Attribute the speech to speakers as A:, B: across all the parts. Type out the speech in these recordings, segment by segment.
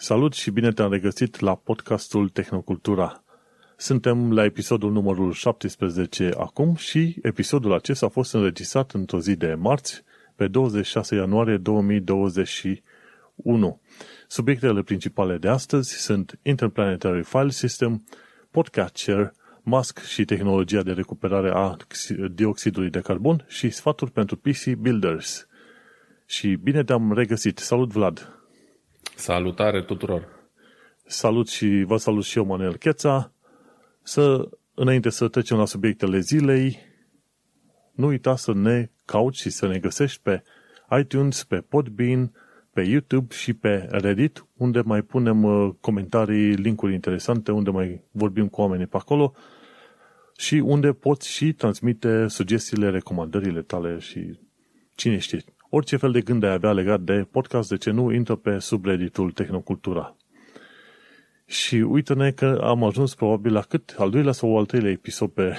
A: Salut și bine te-am regăsit la podcastul Tehnocultura. Suntem la episodul numărul 17 acum și episodul acesta a fost înregistrat într-o zi de marți, pe 26 ianuarie 2021. Subiectele principale de astăzi sunt Interplanetary File System, Podcatcher, Musk și tehnologia de recuperare a dioxidului de carbon și sfaturi pentru PC Builders. Și bine te-am regăsit. Salut, Vlad!
B: Salutare tuturor!
A: Salut și vă salut și eu, Manuel Cheța. Să, înainte să trecem la subiectele zilei, nu uita să ne cauți și să ne găsești pe iTunes, pe Podbean, pe YouTube și pe Reddit, unde mai punem uh, comentarii, linkuri interesante, unde mai vorbim cu oamenii pe acolo și unde poți și transmite sugestiile, recomandările tale și cine știe, orice fel de gând ai avea legat de podcast, de ce nu, intră pe subredditul Tehnocultura. Și uite-ne că am ajuns probabil la cât? Al doilea sau al treilea episod pe,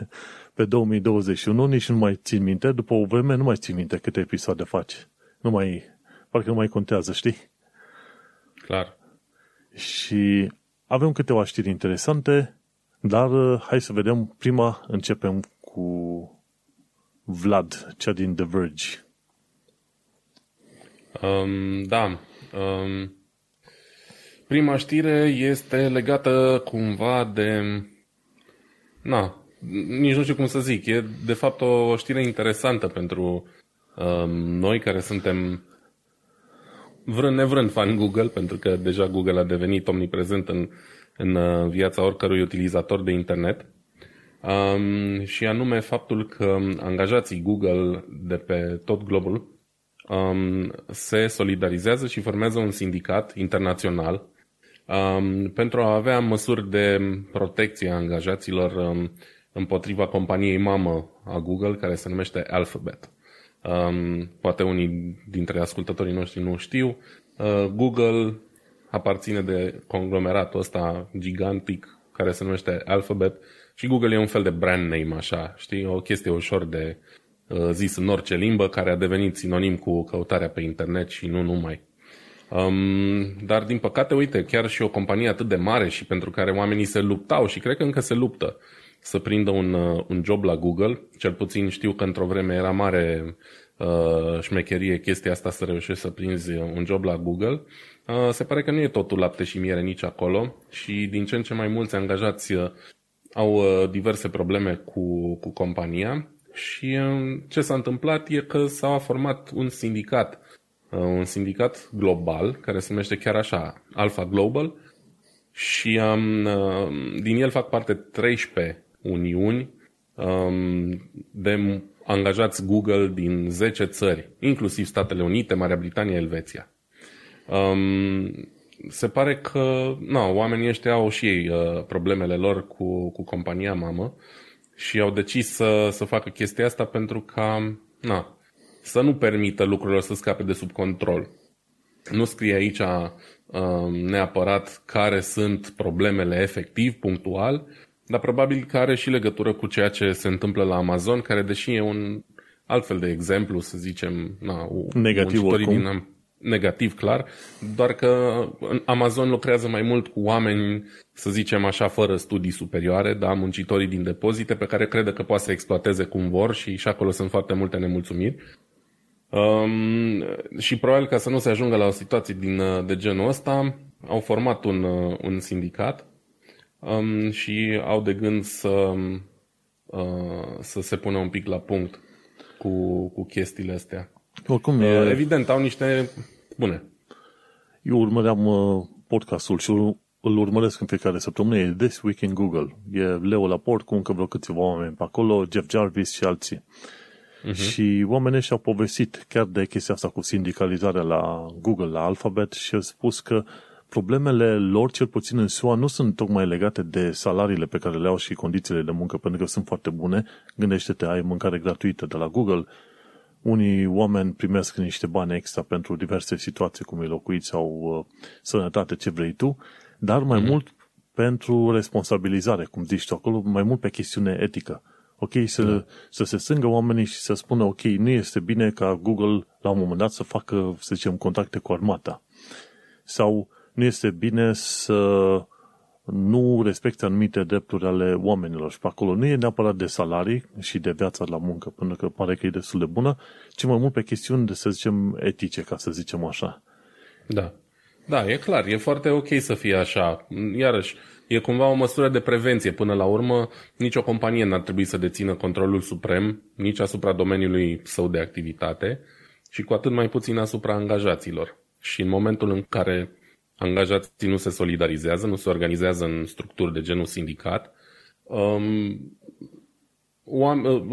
A: pe 2021, nici nu mai țin minte. După o vreme nu mai țin minte câte episoade faci. Nu mai, parcă nu mai contează, știi?
B: Clar.
A: Și avem câteva știri interesante, dar uh, hai să vedem. Prima începem cu Vlad, cea din The Verge.
B: Um, da. Um, prima știre este legată cumva de... Na, nici nu știu cum să zic. E de fapt o știre interesantă pentru um, noi care suntem vrând nevrând fan Google, pentru că deja Google a devenit omniprezent în, în uh, viața oricărui utilizator de internet. Um, și anume faptul că angajații Google de pe tot globul um, se solidarizează și formează un sindicat internațional um, pentru a avea măsuri de protecție a angajaților um, împotriva companiei mamă a Google, care se numește Alphabet. Um, poate unii dintre ascultătorii noștri nu știu. Uh, Google aparține de conglomeratul ăsta gigantic care se numește Alphabet și Google e un fel de brand name, așa, știi? O chestie ușor de Uh, zis în orice limbă, care a devenit sinonim cu căutarea pe internet și nu numai. Um, dar din păcate, uite, chiar și o companie atât de mare și pentru care oamenii se luptau și cred că încă se luptă să prindă un, uh, un job la Google, cel puțin știu că într-o vreme era mare uh, șmecherie chestia asta să reușești să prinzi un job la Google, uh, se pare că nu e totul lapte și miere nici acolo și din ce în ce mai mulți angajați uh, au uh, diverse probleme cu, cu compania și um, ce s-a întâmplat e că s-a format un sindicat, uh, un sindicat global, care se numește chiar așa, Alpha Global, și um, uh, din el fac parte 13 uniuni um, de angajați Google din 10 țări, inclusiv Statele Unite, Marea Britanie, Elveția. Um, se pare că na, oamenii ăștia au și ei uh, problemele lor cu, cu compania mamă și au decis să, să facă chestia asta pentru ca na, să nu permită lucrurilor să scape de sub control. Nu scrie aici uh, neapărat care sunt problemele efectiv, punctual, dar probabil că are și legătură cu ceea ce se întâmplă la Amazon, care deși e un altfel de exemplu, să zicem, na,
A: negativ oricum. Din,
B: negativ, clar, doar că Amazon lucrează mai mult cu oameni, să zicem așa, fără studii superioare, da, muncitorii din depozite pe care crede că poate să exploateze cum vor și și acolo sunt foarte multe nemulțumiri. Um, și probabil ca să nu se ajungă la o situație din, de genul ăsta, au format un, un sindicat um, și au de gând să, uh, să se pună un pic la punct cu, cu chestiile astea.
A: Oricum, e... Uh,
B: evident, au niște bune.
A: Eu urmăream uh, podcastul și îl urmăresc în fiecare săptămână. E This Week in Google. E Leo Laporte cu încă vreo câțiva oameni pe acolo, Jeff Jarvis și alții. Uh-huh. Și oamenii și-au povestit chiar de chestia asta cu sindicalizarea la Google, la Alphabet și au spus că problemele lor, cel puțin în SUA, nu sunt tocmai legate de salariile pe care le au și condițiile de muncă, pentru că sunt foarte bune. Gândește-te, ai mâncare gratuită de la Google, unii oameni primesc niște bani extra pentru diverse situații, cum e locuit sau uh, sănătate, ce vrei tu, dar mai mm-hmm. mult pentru responsabilizare, cum zici tu acolo, mai mult pe chestiune etică. Ok, să, mm. să se strângă oamenii și să spună, ok, nu este bine ca Google la un moment dat să facă, să zicem, contacte cu armata. Sau nu este bine să nu respecte anumite drepturi ale oamenilor și pe acolo nu e neapărat de salarii și de viața la muncă, pentru că pare că e destul de bună, ci mai mult pe chestiuni de, să zicem, etice, ca să zicem așa.
B: Da. Da, e clar, e foarte ok să fie așa. Iarăși, e cumva o măsură de prevenție. Până la urmă, nicio companie n-ar trebui să dețină controlul suprem nici asupra domeniului său de activitate și cu atât mai puțin asupra angajaților. Și în momentul în care angajații nu se solidarizează, nu se organizează în structuri de genul sindicat, um,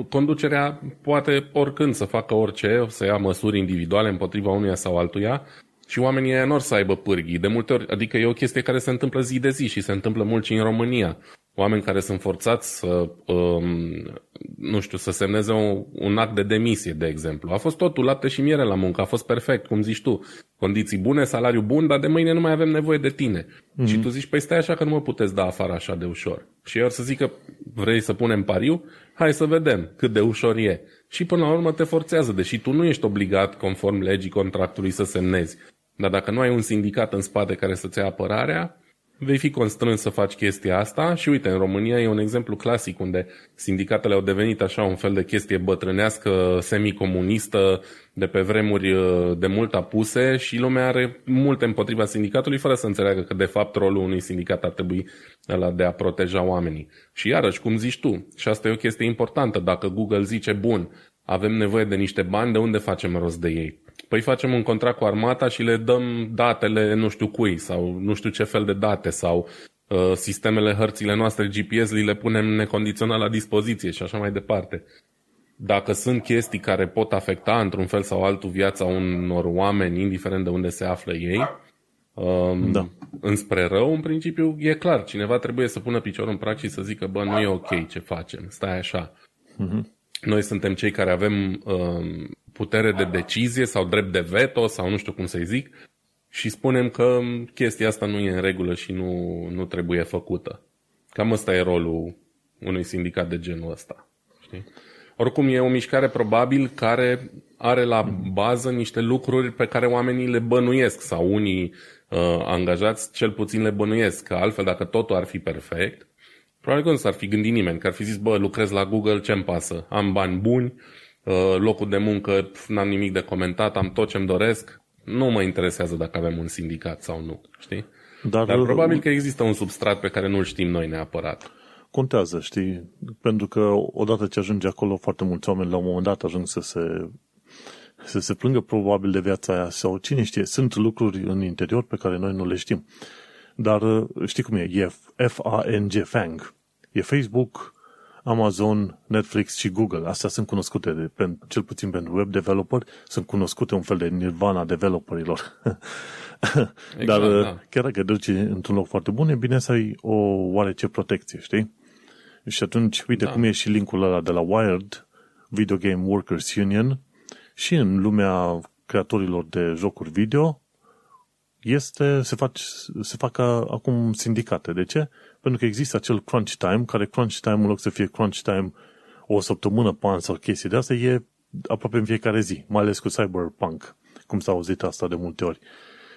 B: conducerea poate oricând să facă orice, să ia măsuri individuale împotriva unuia sau altuia și oamenii ăia nu or să aibă pârghii. De multe ori, adică e o chestie care se întâmplă zi de zi și se întâmplă mult și în România. Oameni care sunt forțați să, um, nu știu, să semneze un, un act de demisie, de exemplu. A fost totul lapte și miere la muncă, a fost perfect, cum zici tu. Condiții bune, salariu bun, dar de mâine nu mai avem nevoie de tine. Mm-hmm. Și tu zici, păi stai așa că nu mă puteți da afară așa de ușor. Și eu să zic că vrei să punem pariu? Hai să vedem cât de ușor e. Și până la urmă te forțează, deși tu nu ești obligat, conform legii contractului, să semnezi. Dar dacă nu ai un sindicat în spate care să-ți ia apărarea, vei fi constrâns să faci chestia asta și uite, în România e un exemplu clasic unde sindicatele au devenit așa un fel de chestie bătrânească, semicomunistă, de pe vremuri uh, de mult apuse și lumea are multe împotriva sindicatului fără să înțeleagă că de fapt rolul unui sindicat ar trebui ăla de a proteja oamenii. Și iarăși, cum zici tu, și asta e o chestie importantă, dacă Google zice, bun, avem nevoie de niște bani, de unde facem rost de ei? Păi facem un contract cu armata și le dăm datele nu știu cui sau nu știu ce fel de date sau uh, sistemele, hărțile noastre GPS li le punem necondiționat la dispoziție și așa mai departe. Dacă sunt chestii care pot afecta într-un fel sau altul viața unor oameni, indiferent de unde se află ei, um, da. înspre rău, în principiu, e clar. Cineva trebuie să pună piciorul în prag și să zică, bă, nu e ok ce facem, stai așa. Uh-huh. Noi suntem cei care avem um, putere de decizie sau drept de veto sau nu știu cum să-i zic și spunem că chestia asta nu e în regulă și nu, nu trebuie făcută. Cam ăsta e rolul unui sindicat de genul ăsta. Știi? Oricum e o mișcare probabil care are la bază niște lucruri pe care oamenii le bănuiesc sau unii uh, angajați cel puțin le bănuiesc, că altfel dacă totul ar fi perfect, probabil că nu s-ar fi gândit nimeni, că ar fi zis, bă, lucrez la Google, ce-mi pasă? Am bani buni, Uh, locul de muncă, n-am nimic de comentat, am tot ce-mi doresc, nu mă interesează dacă avem un sindicat sau nu, știi? Dar, Dar probabil că există un substrat pe care nu-l știm noi neapărat.
A: Contează, știi? Pentru că odată ce ajunge acolo, foarte mulți oameni la un moment dat ajung să se să se plângă probabil de viața aia sau cine știe, sunt lucruri în interior pe care noi nu le știm. Dar știi cum e, e F-A-N-G, FANG. E Facebook, Amazon, Netflix și Google. Astea sunt cunoscute, de, cel puțin pentru web developer, sunt cunoscute un fel de nirvana developerilor. exact, Dar da. chiar dacă duci într-un loc foarte bun, e bine să ai o oarece protecție, știi? Și atunci, uite da. cum e și linkul ăla de la Wired, Video Game Workers Union, și în lumea creatorilor de jocuri video, este, se, fac, se fac acum sindicate. De ce? Pentru că există acel crunch time, care crunch time, în loc să fie crunch time o săptămână pe an sau chestii de asta, e aproape în fiecare zi, mai ales cu Cyberpunk, cum s-a auzit asta de multe ori.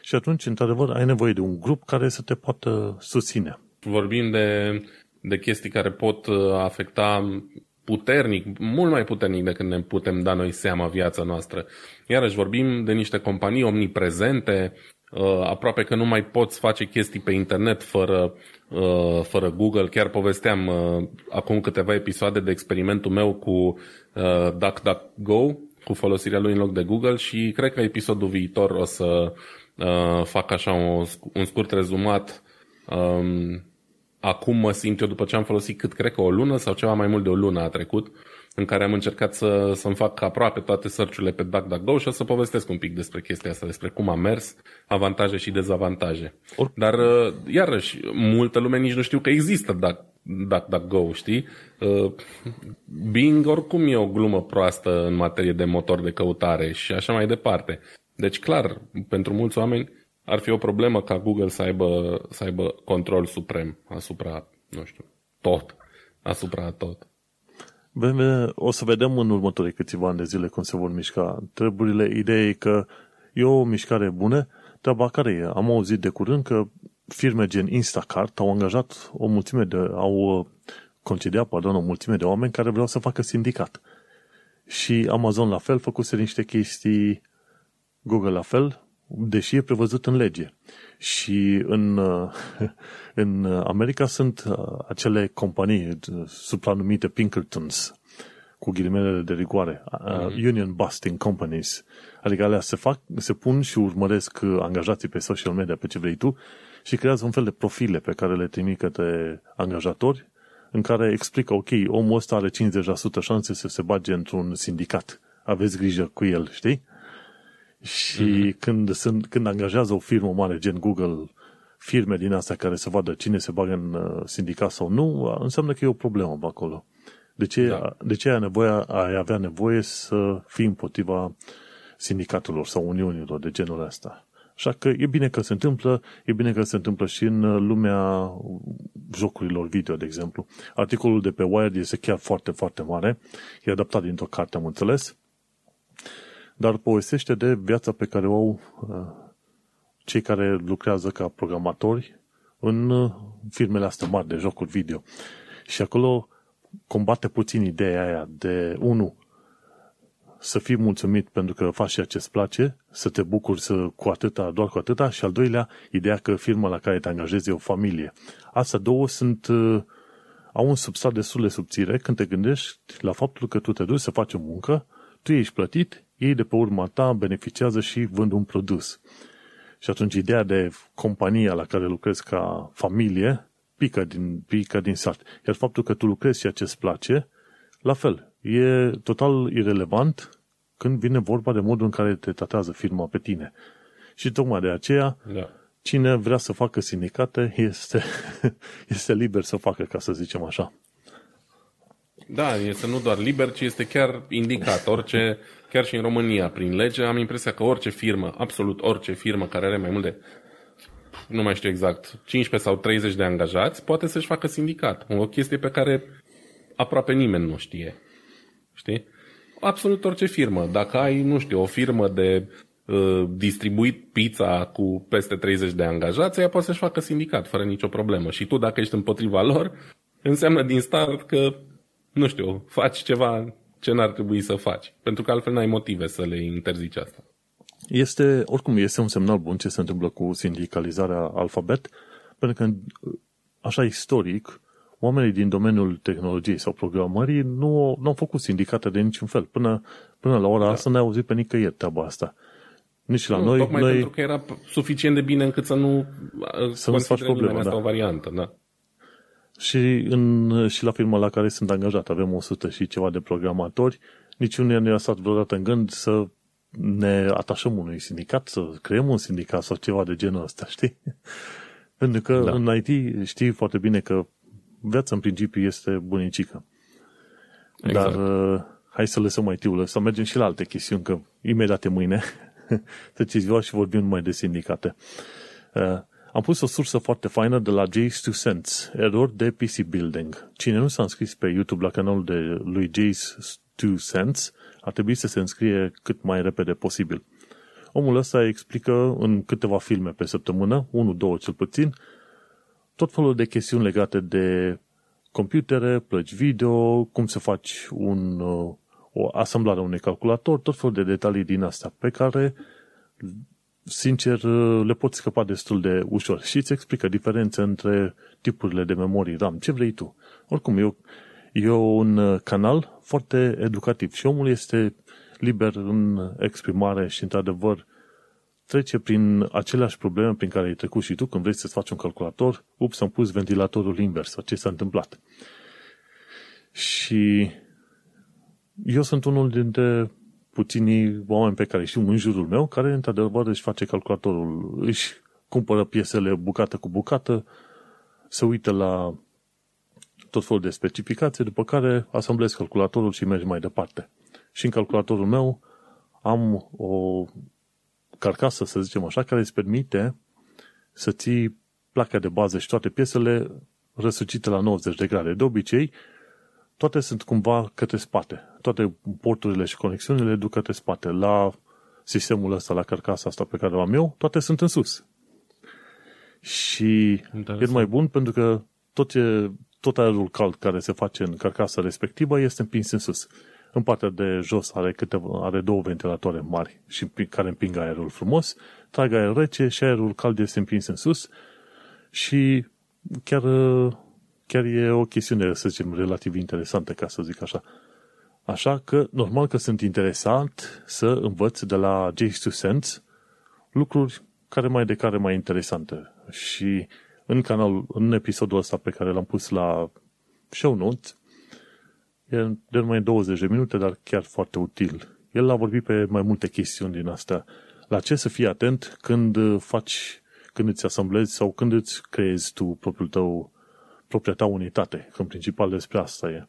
A: Și atunci, într-adevăr, ai nevoie de un grup care să te poată susține.
B: Vorbim de, de chestii care pot uh, afecta puternic, mult mai puternic decât ne putem da noi seama viața noastră. Iarăși vorbim de niște companii omniprezente, uh, aproape că nu mai poți face chestii pe internet fără Uh, fără Google. Chiar povesteam uh, acum câteva episoade de experimentul meu cu uh, DuckDuckGo, cu folosirea lui în loc de Google și cred că episodul viitor o să fac așa un, un scurt rezumat um, acum mă simt eu după ce am folosit cât cred că o lună sau ceva mai mult de o lună a trecut în care am încercat să, să-mi fac aproape toate search-urile pe DuckDuckGo și o să povestesc un pic despre chestia asta, despre cum a mers, avantaje și dezavantaje. Or... Dar, uh, iarăși, multă lume nici nu știu că există Duck, DuckDuckGo, știi? Uh, Bing oricum e o glumă proastă în materie de motor de căutare și așa mai departe. Deci, clar, pentru mulți oameni ar fi o problemă ca Google să aibă, să aibă control suprem asupra, nu știu, tot, asupra tot.
A: O să vedem în următorii câțiva ani de zile cum se vor mișca treburile. Ideea e că e o mișcare bună, treaba care e? Am auzit de curând că firme gen Instacart au angajat o mulțime de, au uh, concediat, pardon, o mulțime de oameni care vreau să facă sindicat. Și Amazon la fel făcuse niște chestii, Google la fel, deși e prevăzut în lege. Și în, uh, în America sunt uh, acele companii supranumite Pinkertons, cu ghilimele de rigoare, mm-hmm. Union Busting Companies. Adică alea se, fac, se pun și urmăresc angajații pe social media, pe ce vrei tu, și creează un fel de profile pe care le trimit către angajatori, în care explică, ok, omul ăsta are 50% șanse să se bage într-un sindicat. Aveți grijă cu el, știi? Și mm-hmm. când, sunt, când angajează o firmă mare, gen Google, firme din astea care să vadă cine se bagă în uh, sindicat sau nu, înseamnă că e o problemă pe acolo. De ce, da. de ce ai, nevoie, ai avea nevoie să fii împotriva sindicatelor sau uniunilor de genul ăsta? Așa că e bine că se întâmplă, e bine că se întâmplă și în lumea jocurilor video, de exemplu. Articolul de pe Wired este chiar foarte, foarte mare. E adaptat dintr-o carte, am înțeles. Dar povestește de viața pe care o au uh, cei care lucrează ca programatori în uh, firmele astea mari de jocuri video. Și acolo combate puțin ideea aia de, unu, să fii mulțumit pentru că faci ceea ce îți place, să te bucuri să, cu atâta, doar cu atâta, și al doilea, ideea că firma la care te angajezi e o familie. Astea două sunt, uh, au un substrat destul de subțire când te gândești la faptul că tu te duci să faci o muncă, tu ești plătit, ei de pe urma ta beneficiază și vând un produs. Și atunci ideea de compania la care lucrezi ca familie pică din, pică din sat. Iar faptul că tu lucrezi ceea ce îți place, la fel, e total irelevant când vine vorba de modul în care te tratează firma pe tine. Și tocmai de aceea, da. cine vrea să facă sindicate este, este liber să facă, ca să zicem așa.
B: Da, este nu doar liber, ci este chiar indicat. Orice, chiar și în România, prin lege, am impresia că orice firmă, absolut orice firmă care are mai mult de nu mai știu exact, 15 sau 30 de angajați, poate să-și facă sindicat. O chestie pe care aproape nimeni nu știe. Știi? Absolut orice firmă. Dacă ai, nu știu, o firmă de uh, distribuit pizza cu peste 30 de angajați, ea poate să-și facă sindicat fără nicio problemă. Și tu, dacă ești împotriva lor, înseamnă din start că, nu știu, faci ceva ce n-ar trebui să faci. Pentru că altfel n-ai motive să le interzici asta.
A: Este, oricum, este un semnal bun ce se întâmplă cu sindicalizarea alfabet, pentru că, așa istoric, oamenii din domeniul tehnologiei sau programării nu, nu au făcut sindicate de niciun fel. Până, până la ora da. asta n-ai auzit pe nicăieri treaba asta. Nici la nu, noi.
B: Tocmai
A: noi...
B: pentru că era suficient de bine încât să nu
A: să nu faci problema,
B: asta da. o variantă. Da.
A: Și, în, și la firma la care sunt angajat avem 100 și ceva de programatori. Niciunul nu i-a stat vreodată în gând să ne atașăm unui sindicat, să creăm un sindicat sau ceva de genul ăsta, știi? Pentru că da. în IT știi foarte bine că viața în principiu este bunicică. Exact. Dar uh, hai să lăsăm IT-ul să mergem și la alte chestiuni, că imediat e mâine să ce ziua și vorbim mai de sindicate. Uh, am pus o sursă foarte faină de la Jace 2 Cents, error de PC Building. Cine nu s-a înscris pe YouTube la canalul de lui Jace 2 Cents, ar trebui să se înscrie cât mai repede posibil. Omul ăsta explică în câteva filme pe săptămână, unul, două cel puțin, tot felul de chestiuni legate de computere, plăci video, cum să faci un, uh, o asamblare a unui calculator, tot felul de detalii din astea pe care, sincer, uh, le poți scăpa destul de ușor și îți explică diferența între tipurile de memorii RAM, ce vrei tu. Oricum, eu, e un uh, canal foarte educativ și omul este liber în exprimare și, într-adevăr, trece prin aceleași probleme prin care ai trecut și tu când vrei să-ți faci un calculator, ups, am pus ventilatorul invers, sau ce s-a întâmplat. Și eu sunt unul dintre puținii oameni pe care știu în jurul meu, care într-adevăr își face calculatorul, își cumpără piesele bucată cu bucată, se uită la tot felul de specificații, după care asamblezi calculatorul și mergi mai departe. Și în calculatorul meu am o carcasă, să zicem așa, care îți permite să ții placa de bază și toate piesele răsucite la 90 de grade. De obicei, toate sunt cumva către spate. Toate porturile și conexiunile duc către spate. La sistemul ăsta, la carcasa asta pe care o am eu, toate sunt în sus. Și Interesant. e mai bun pentru că tot, ce, tot aerul cald care se face în carcasa respectivă este împins în sus. În partea de jos are, câteva, are două ventilatoare mari și care împing aerul frumos, trag aer rece și aerul cald este împins în sus și chiar, chiar e o chestiune, să zicem, relativ interesantă, ca să zic așa. Așa că, normal că sunt interesant să învăț de la Jace to Sense lucruri care mai de care mai interesante. Și în canal, în episodul ăsta pe care l-am pus la show notes, e de numai 20 de minute, dar chiar foarte util. El a vorbit pe mai multe chestiuni din astea. La ce să fii atent când faci, când îți asamblezi sau când îți creezi tu propriul tău, propria ta unitate. Că în principal despre asta e.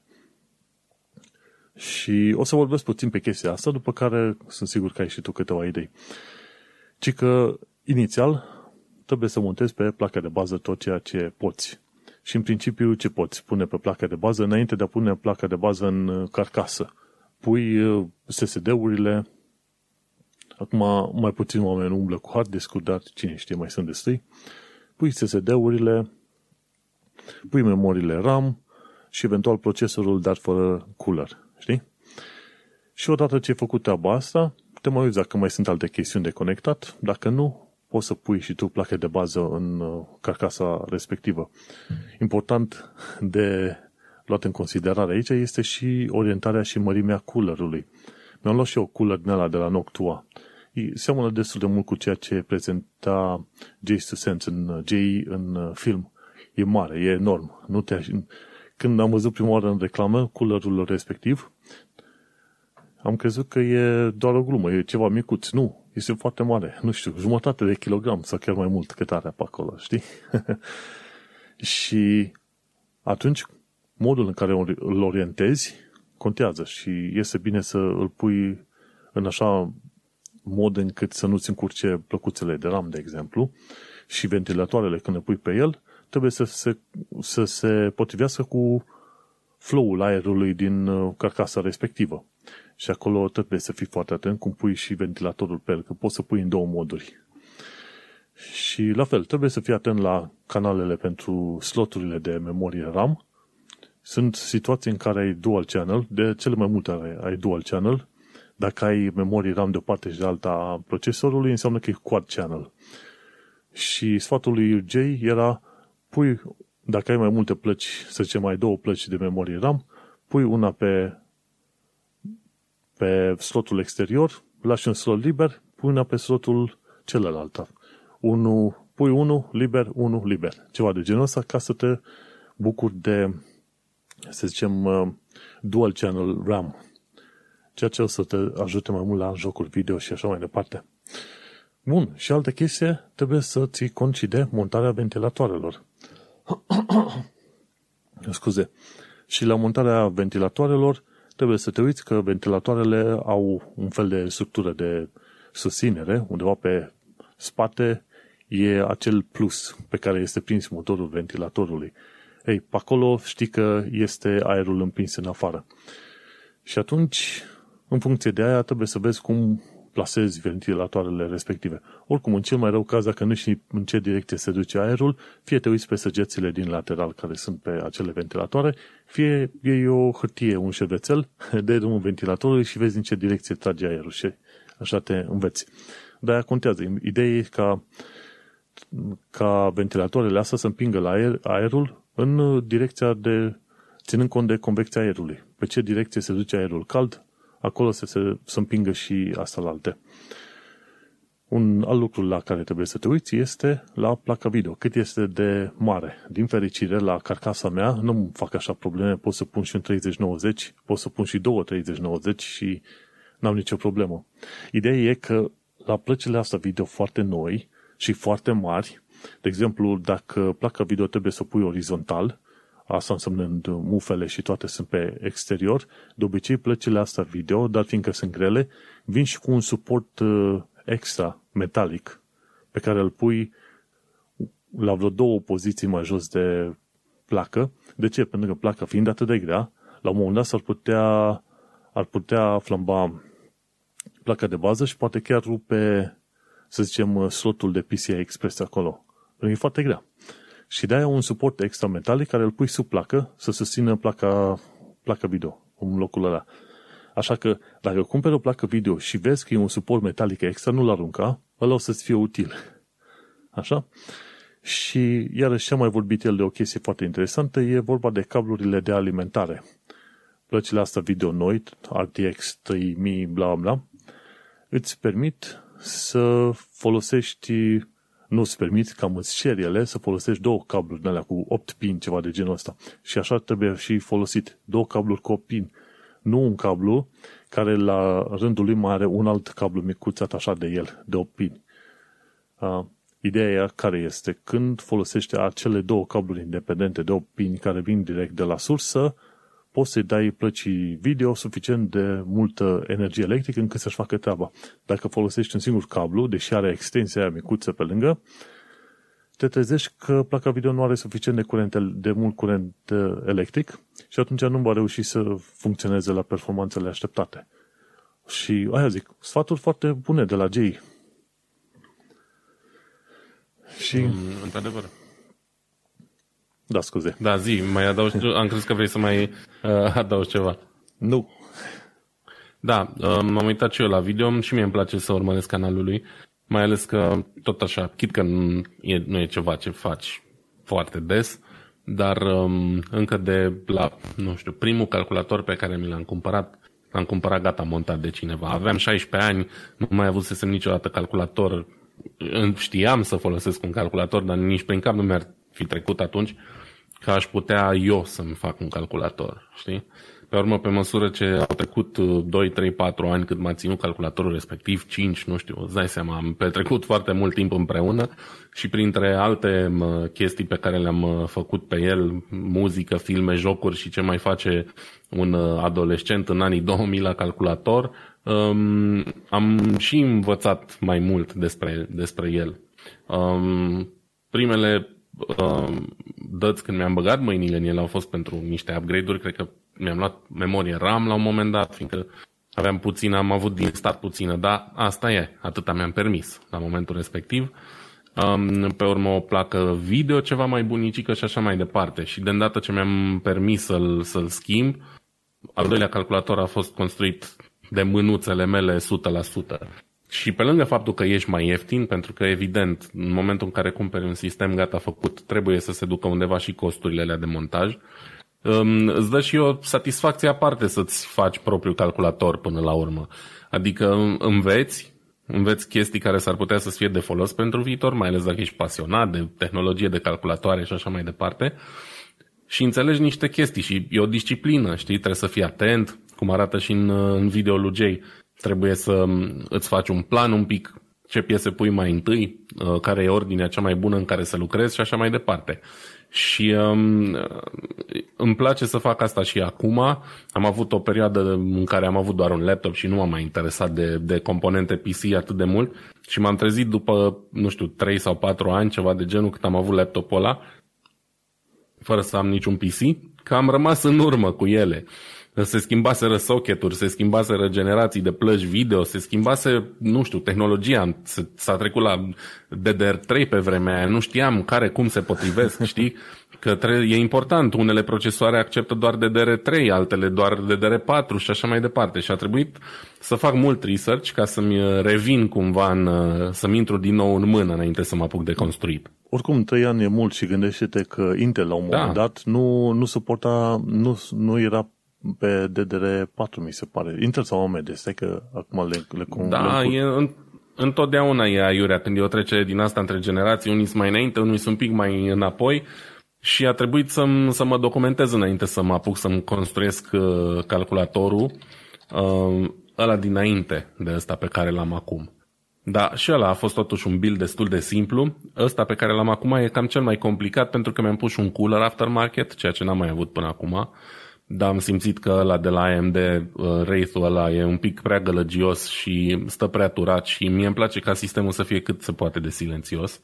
A: Și o să vorbesc puțin pe chestia asta, după care sunt sigur că ai și tu câteva idei. Ci că, inițial, trebuie să montezi pe placa de bază tot ceea ce poți. Și în principiu ce poți pune pe placa de bază înainte de a pune placa de bază în carcasă. Pui uh, SSD-urile, acum mai puțin oameni umblă cu hard disk dar cine știe, mai sunt destui. Pui SSD-urile, pui memoriile RAM și eventual procesorul, dar fără cooler. Știi? Și odată ce ai făcut treaba asta, te mai uiți dacă mai sunt alte chestiuni de conectat. Dacă nu, poți să pui și tu plache de bază în uh, carcasa respectivă. Important de luat în considerare aici este și orientarea și mărimea coolerului. Mi-am luat și eu cooler din ăla de la Noctua. Seamănă destul de mult cu ceea ce prezenta Jace to Sense în uh, J în uh, film. E mare, e enorm. Nu te, când am văzut prima oară în reclamă coolerul respectiv, am crezut că e doar o glumă, e ceva micuț. Nu, este foarte mare. Nu știu, jumătate de kilogram sau chiar mai mult cât are pe acolo, știi? și atunci, modul în care îl orientezi contează și este bine să îl pui în așa mod încât să nu-ți încurce plăcuțele de ram, de exemplu, și ventilatoarele când le pui pe el, trebuie să se, să se potrivească cu flow-ul aerului din uh, carcasa respectivă. Și acolo trebuie să fii foarte atent cum pui și ventilatorul pe el, că poți să pui în două moduri. Și la fel, trebuie să fii atent la canalele pentru sloturile de memorie RAM. Sunt situații în care ai dual channel, de cele mai multe ai, ai dual channel. Dacă ai memorie RAM de o parte și de alta a procesorului, înseamnă că e quad channel. Și sfatul lui Jay era pui, dacă ai mai multe plăci, să zicem mai două plăci de memorie RAM, pui una pe pe slotul exterior, lași un slot liber, pui una pe slotul celălalt. Unu, pui unul liber, unul liber. Ceva de genul ăsta ca să te bucuri de, să zicem, uh, dual channel RAM. Ceea ce o să te ajute mai mult la jocuri video și așa mai departe. Bun, și altă chestie, trebuie să ții cont și de montarea ventilatoarelor. Scuze. Și la montarea ventilatoarelor trebuie să te uiți că ventilatoarele au un fel de structură de susținere, undeva pe spate e acel plus pe care este prins motorul ventilatorului. Ei, pe acolo știi că este aerul împins în afară. Și atunci, în funcție de aia, trebuie să vezi cum plasezi ventilatoarele respective. Oricum, în cel mai rău caz, dacă nu știi în ce direcție se duce aerul, fie te uiți pe săgețile din lateral care sunt pe acele ventilatoare, fie iei o hârtie, un șervețel de drumul ventilatorului și vezi în ce direcție trage aerul și așa te înveți. Dar aia contează. Ideea e ca, ca ventilatoarele astea să împingă la aer, aerul în direcția de, ținând cont de convecția aerului. Pe ce direcție se duce aerul cald, acolo să se să împingă și asta la alte. Un alt lucru la care trebuie să te uiți este la placa video. Cât este de mare. Din fericire, la carcasa mea nu fac așa probleme. Pot să pun și un 3090, pot să pun și două 3090 și n-am nicio problemă. Ideea e că la plăcile astea video foarte noi și foarte mari, de exemplu, dacă placa video trebuie să pui orizontal, asta însemnând mufele și toate sunt pe exterior, de obicei plăcile astea video, dar fiindcă sunt grele, vin și cu un suport uh, extra metalic pe care îl pui la vreo două poziții mai jos de placă. De ce? Pentru că placa fiind atât de grea, la un moment dat s-ar putea, ar putea flamba placa de bază și poate chiar rupe, să zicem, slotul de PCI Express acolo. E foarte grea. Și de-aia un suport extra metalic care îl pui sub placă să susțină placa, placa video în locul ăla. Așa că dacă cumperi o placă video și vezi că e un suport metalic extra, nu-l arunca, ăla o să-ți fie util. Așa? Și iarăși ce am mai vorbit el de o chestie foarte interesantă e vorba de cablurile de alimentare. Plăcile astea video noi, RTX 3000, bla bla, îți permit să folosești, nu îți permit, cam îți cer ele să folosești două cabluri de alea cu 8 pin, ceva de genul ăsta. Și așa trebuie și folosit. Două cabluri cu 8 pin. Nu un cablu care la rândul lui mai are un alt cablu micuț atașat de el, de 8 pin. Uh, Ideea care este, când folosește acele două cabluri independente de 8 pin care vin direct de la sursă, poți să-i dai plăcii video suficient de multă energie electrică încât să-și facă treaba. Dacă folosești un singur cablu, deși are extensia aia micuță pe lângă, te trezești că placa video nu are suficient de, curent, de mult curent uh, electric și atunci nu va reuși să funcționeze la performanțele așteptate. Și aia zic, sfaturi foarte bune de la Jay. Și... Mm,
B: într-adevăr.
A: Da, scuze.
B: Da, zi, mai adaug, am crezut că vrei să mai uh, adaugi ceva.
A: Nu.
B: Da, uh, m-am uitat și eu la video și mie îmi place să urmăresc canalul lui, mai ales că tot așa, chit că nu e, nu e ceva ce faci foarte des, dar um, încă de la, nu știu, primul calculator pe care mi l-am cumpărat, l-am cumpărat gata montat de cineva. Aveam 16 ani, nu mai avusesem niciodată calculator știam să folosesc un calculator, dar nici prin cap nu mi-ar fi trecut atunci că aș putea eu să-mi fac un calculator, știi? Pe urmă, pe măsură ce au trecut 2, 3, 4 ani cât m-a ținut calculatorul respectiv, 5, nu știu, îți dai seama, am petrecut foarte mult timp împreună și printre alte chestii pe care le-am făcut pe el, muzică, filme, jocuri și ce mai face un adolescent în anii 2000 la calculator, um, am și învățat mai mult despre, despre el. Um, primele um, dăți când mi-am băgat mâinile în el au fost pentru niște upgrade-uri, cred că mi-am luat memorie RAM la un moment dat, fiindcă aveam puțin, am avut din stat puțină, dar asta e, atâta mi-am permis la momentul respectiv. Um, pe urmă o placă video ceva mai bunicică și așa mai departe. Și de îndată ce mi-am permis să-l, să-l schimb, al doilea calculator a fost construit de mânuțele mele 100%. Și pe lângă faptul că ești mai ieftin, pentru că evident, în momentul în care cumperi un sistem gata făcut, trebuie să se ducă undeva și costurile alea de montaj, um, îți dă și o satisfacție aparte să-ți faci propriul calculator până la urmă. Adică înveți, înveți chestii care s-ar putea să fie de folos pentru viitor, mai ales dacă ești pasionat de tehnologie, de calculatoare și așa mai departe. Și înțelegi niște chestii și e o disciplină, știi, trebuie să fii atent, cum arată și în, în video lui Jay. Trebuie să um, îți faci un plan un pic, ce piese pui mai întâi, uh, care e ordinea cea mai bună în care să lucrezi și așa mai departe. Și um, îmi place să fac asta și acum. Am avut o perioadă în care am avut doar un laptop și nu m-am mai interesat de, de componente PC atât de mult și m-am trezit după, nu știu, 3 sau 4 ani, ceva de genul, cât am avut laptopul ăla, fără să am niciun PC, că am rămas în urmă cu ele se schimbaseră socketuri, se schimbaseră generații de plăci video, se schimbase, nu știu, tehnologia, s-a trecut la DDR3 pe vremea aia, nu știam care, cum se potrivesc, știi? Că trebuie, e important, unele procesoare acceptă doar DDR3, altele doar DDR4 și așa mai departe. Și a trebuit să fac mult research ca să-mi revin cumva, în, să-mi intru din nou în mână înainte să mă apuc de construit.
A: Oricum, trei ani e mult și gândește-te că Intel la un moment da. dat nu, nu suporta, nu, nu era pe DDR4, mi se pare. Intel sau AMD? Stai că acum le, le,
B: cum, da, le e, în, întotdeauna e aiurea când e o trecere din asta între generații. Unii sunt mai înainte, unii sunt un pic mai înapoi și a trebuit să să mă documentez înainte să mă apuc să-mi construiesc uh, calculatorul uh, ăla dinainte de ăsta pe care l-am acum. Da, și ăla a fost totuși un build destul de simplu. Ăsta pe care l-am acum e cam cel mai complicat pentru că mi-am pus un cooler aftermarket, ceea ce n-am mai avut până acum dar am simțit că la de la AMD uh, Wraith-ul ăla e un pic prea gălăgios și stă prea turat și mie îmi place ca sistemul să fie cât se poate de silențios.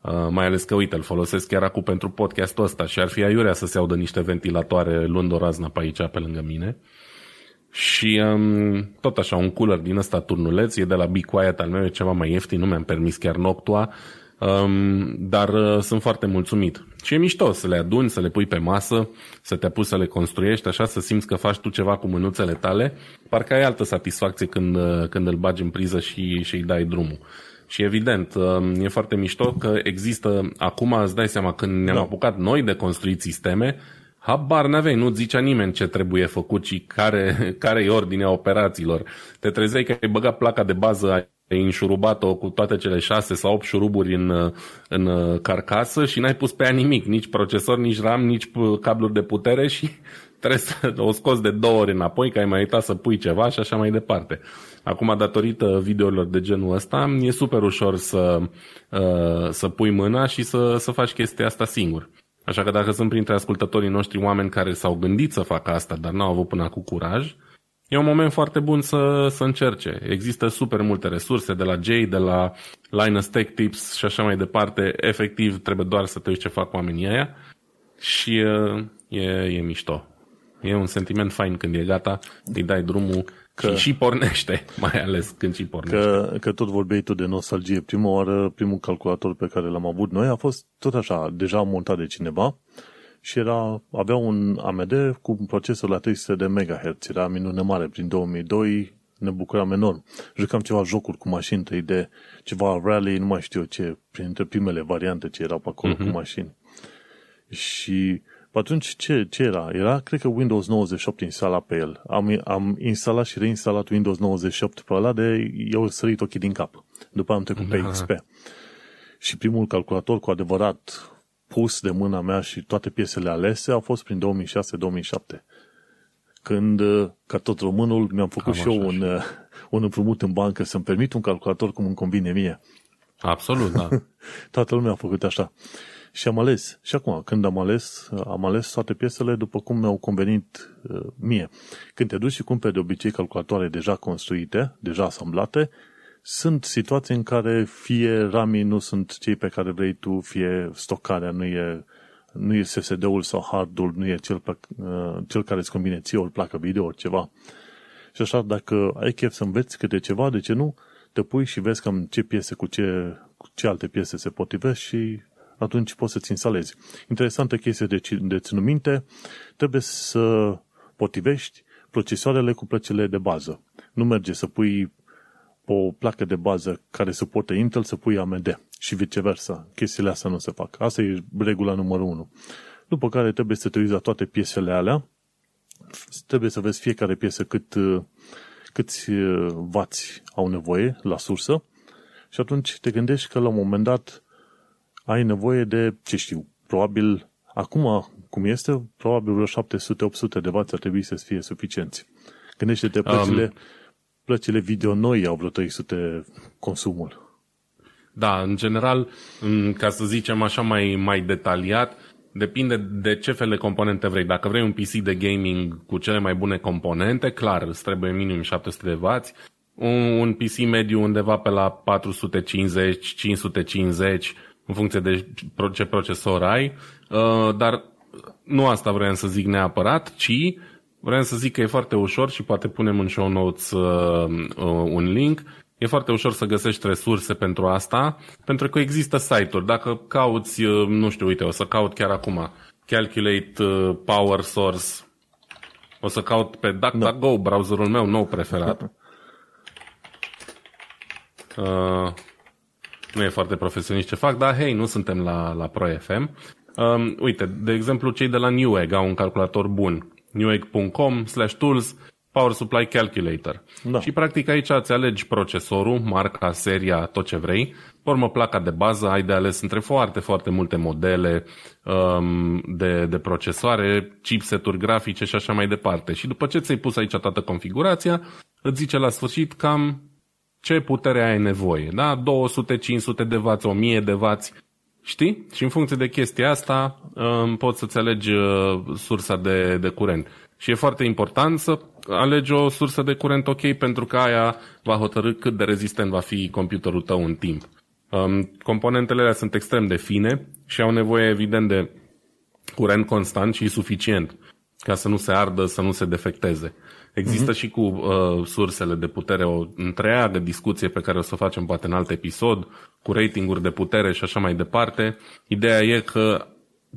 B: Uh, mai ales că, uite, îl folosesc chiar acum pentru podcastul ăsta și ar fi aiurea să se audă niște ventilatoare luând o raznă pe aici, pe lângă mine. și um, tot așa, un cooler din ăsta turnuleț, e de la Be Quiet al meu, e ceva mai ieftin, nu mi-am permis chiar Noctua, um, dar uh, sunt foarte mulțumit. Și e mișto să le aduni, să le pui pe masă, să te apuci să le construiești, așa să simți că faci tu ceva cu mânuțele tale, parcă ai altă satisfacție când, uh, când îl bagi în priză și, și îi dai drumul. Și evident, um, e foarte mișto că există, acum îți dai seama, când ne-am da. apucat noi de construit sisteme, Habar n-aveai, nu zicea nimeni ce trebuie făcut și care, care e ordinea operațiilor. Te trezeai că ai băgat placa de bază, ai înșurubat-o cu toate cele șase sau opt șuruburi în, în carcasă și n-ai pus pe ea nimic, nici procesor, nici RAM, nici cabluri de putere și trebuie să o scoți de două ori înapoi, că ai mai uitat să pui ceva și așa mai departe. Acum, datorită videourilor de genul ăsta, e super ușor să, uh, să pui mâna și să, să faci chestia asta singur. Așa că dacă sunt printre ascultătorii noștri oameni care s-au gândit să facă asta, dar n-au avut până acum curaj, e un moment foarte bun să, să încerce. Există super multe resurse de la Jay, de la Linus Tech Tips și așa mai departe. Efectiv, trebuie doar să te uiți ce fac oamenii aia și uh, e, e mișto. E un sentiment fain când e gata, îi dai drumul Că, și, și pornește, mai ales când și pornește.
A: Că, că tot vorbeai tu de nostalgie. Prima oară, primul calculator pe care l-am avut noi a fost tot așa, deja montat de cineva și era, avea un AMD cu un procesor la 300 de MHz. Era minune mare. Prin 2002 ne bucuram enorm. Jucam ceva jocuri cu mașini 3D, ceva rally, nu mai știu ce, printre primele variante ce erau pe acolo uh-huh. cu mhm. mașini. Și pe atunci ce, ce era? Era, cred că Windows 98 instalat pe el. Am, am instalat și reinstalat Windows 98 pe ăla de eu sărit ochii din cap. După am trecut pe da. XP. Și primul calculator cu adevărat pus de mâna mea și toate piesele alese a fost prin 2006-2007. Când, ca tot românul, mi-am făcut Cam și eu un, un împrumut în bancă să-mi permit un calculator cum îmi convine mie.
B: Absolut, da.
A: Toată lumea a făcut așa. Și am ales. Și acum, când am ales, am ales toate piesele după cum mi-au convenit uh, mie. Când te duci și cumperi de obicei calculatoare deja construite, deja asamblate, sunt situații în care fie ramii nu sunt cei pe care vrei tu, fie stocarea nu e, nu e SSD-ul sau hardul, nu e cel, pe, uh, cel care îți convine ție, o placă video, ori ceva. Și așa, dacă ai chef să înveți câte ceva, de ce nu, te pui și vezi cam ce piese cu ce, cu ce alte piese se potrivesc și atunci poți să-ți instalezi. Interesantă chestie de, de ținut minte, trebuie să potrivești procesoarele cu plăcile de bază. Nu merge să pui o placă de bază care suportă Intel să pui AMD și viceversa. Chestiile astea nu se fac. Asta e regula numărul 1. După care trebuie să te uiți la toate piesele alea. Trebuie să vezi fiecare piesă cât, câți vați au nevoie la sursă și atunci te gândești că la un moment dat ai nevoie de, ce știu, probabil, acum cum este, probabil vreo 700-800 de W ar trebui să fie suficienți. Gândește-te, plăcile, um, plăcile video noi au vreo 300 consumul.
B: Da, în general, ca să zicem așa mai, mai detaliat, depinde de ce fel de componente vrei. Dacă vrei un PC de gaming cu cele mai bune componente, clar, îți trebuie minim 700 de W. Un, un PC mediu undeva pe la 450, 550, în funcție de ce procesor ai, uh, dar nu asta vreau să zic neapărat, ci vreau să zic că e foarte ușor și poate punem în show notes uh, uh, un link. E foarte ușor să găsești resurse pentru asta, pentru că există site-uri. Dacă cauți, nu știu, uite, o să caut chiar acum, Calculate Power Source, o să caut pe DuckDuckGo, no. browserul meu nou preferat. Uh, nu e foarte profesionist ce fac, dar hei, nu suntem la, la Pro FM. Um, uite, de exemplu, cei de la Newegg au un calculator bun. newegg.com slash tools Power Supply Calculator. Da. Și practic aici îți alegi procesorul, marca, seria, tot ce vrei. Formă placa de bază, ai de ales între foarte, foarte multe modele um, de, de procesoare, chipseturi grafice și așa mai departe. Și după ce ți-ai pus aici toată configurația, îți zice la sfârșit cam ce putere ai nevoie, da? 200, 500 de vați, 1000 de vați, știi? Și în funcție de chestia asta um, poți să-ți alegi uh, sursa de, de curent. Și e foarte important să alegi o sursă de curent ok pentru că aia va hotărâ cât de rezistent va fi computerul tău în timp. Um, componentele alea sunt extrem de fine și au nevoie evident de curent constant și suficient ca să nu se ardă, să nu se defecteze. Există uh-huh. și cu uh, sursele de putere o întreagă discuție pe care o să o facem poate în alt episod, cu ratinguri de putere și așa mai departe. Ideea e că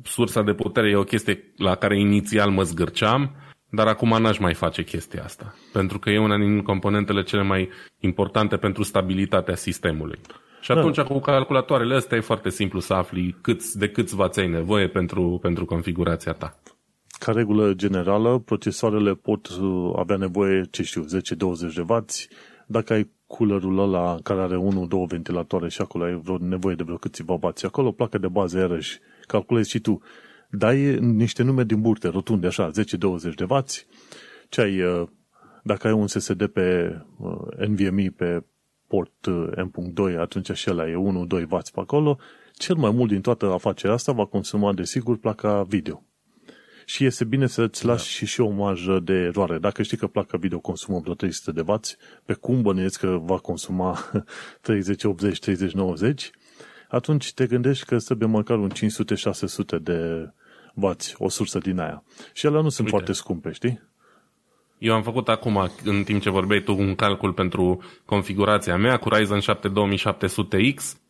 B: sursa de putere e o chestie la care inițial mă zgârceam, dar acum n-aș mai face chestia asta, pentru că e una din componentele cele mai importante pentru stabilitatea sistemului. Și da. atunci da. cu calculatoarele astea e foarte simplu să afli câți, de câți vați ai nevoie pentru, pentru configurația ta.
A: Ca regulă generală, procesoarele pot uh, avea nevoie, ce știu, 10-20 de W. Dacă ai coolerul ăla care are 1-2 ventilatoare și acolo ai vreo nevoie de vreo câțiva W. Acolo, placă de bază, iarăși, calculezi și tu. Dai niște nume din burte, rotunde, așa, 10-20 de W. Ce ai, uh, dacă ai un SSD pe uh, NVMe pe port uh, M.2, atunci și ăla e 1-2 W pe acolo, cel mai mult din toată afacerea asta va consuma, desigur, placa video. Și este bine să-ți lași da. și, și o marjă de eroare. Dacă știi că placa video consumă vreo 300 de W, pe cum bănuiesc că va consuma 30, 80, 30, 90, atunci te gândești că trebuie măcar un 500-600 de W, o sursă din aia. Și ele nu sunt Uite. foarte scumpe, știi?
B: Eu am făcut acum, în timp ce vorbeai tu, un calcul pentru configurația mea cu Ryzen 7 2700X, uh,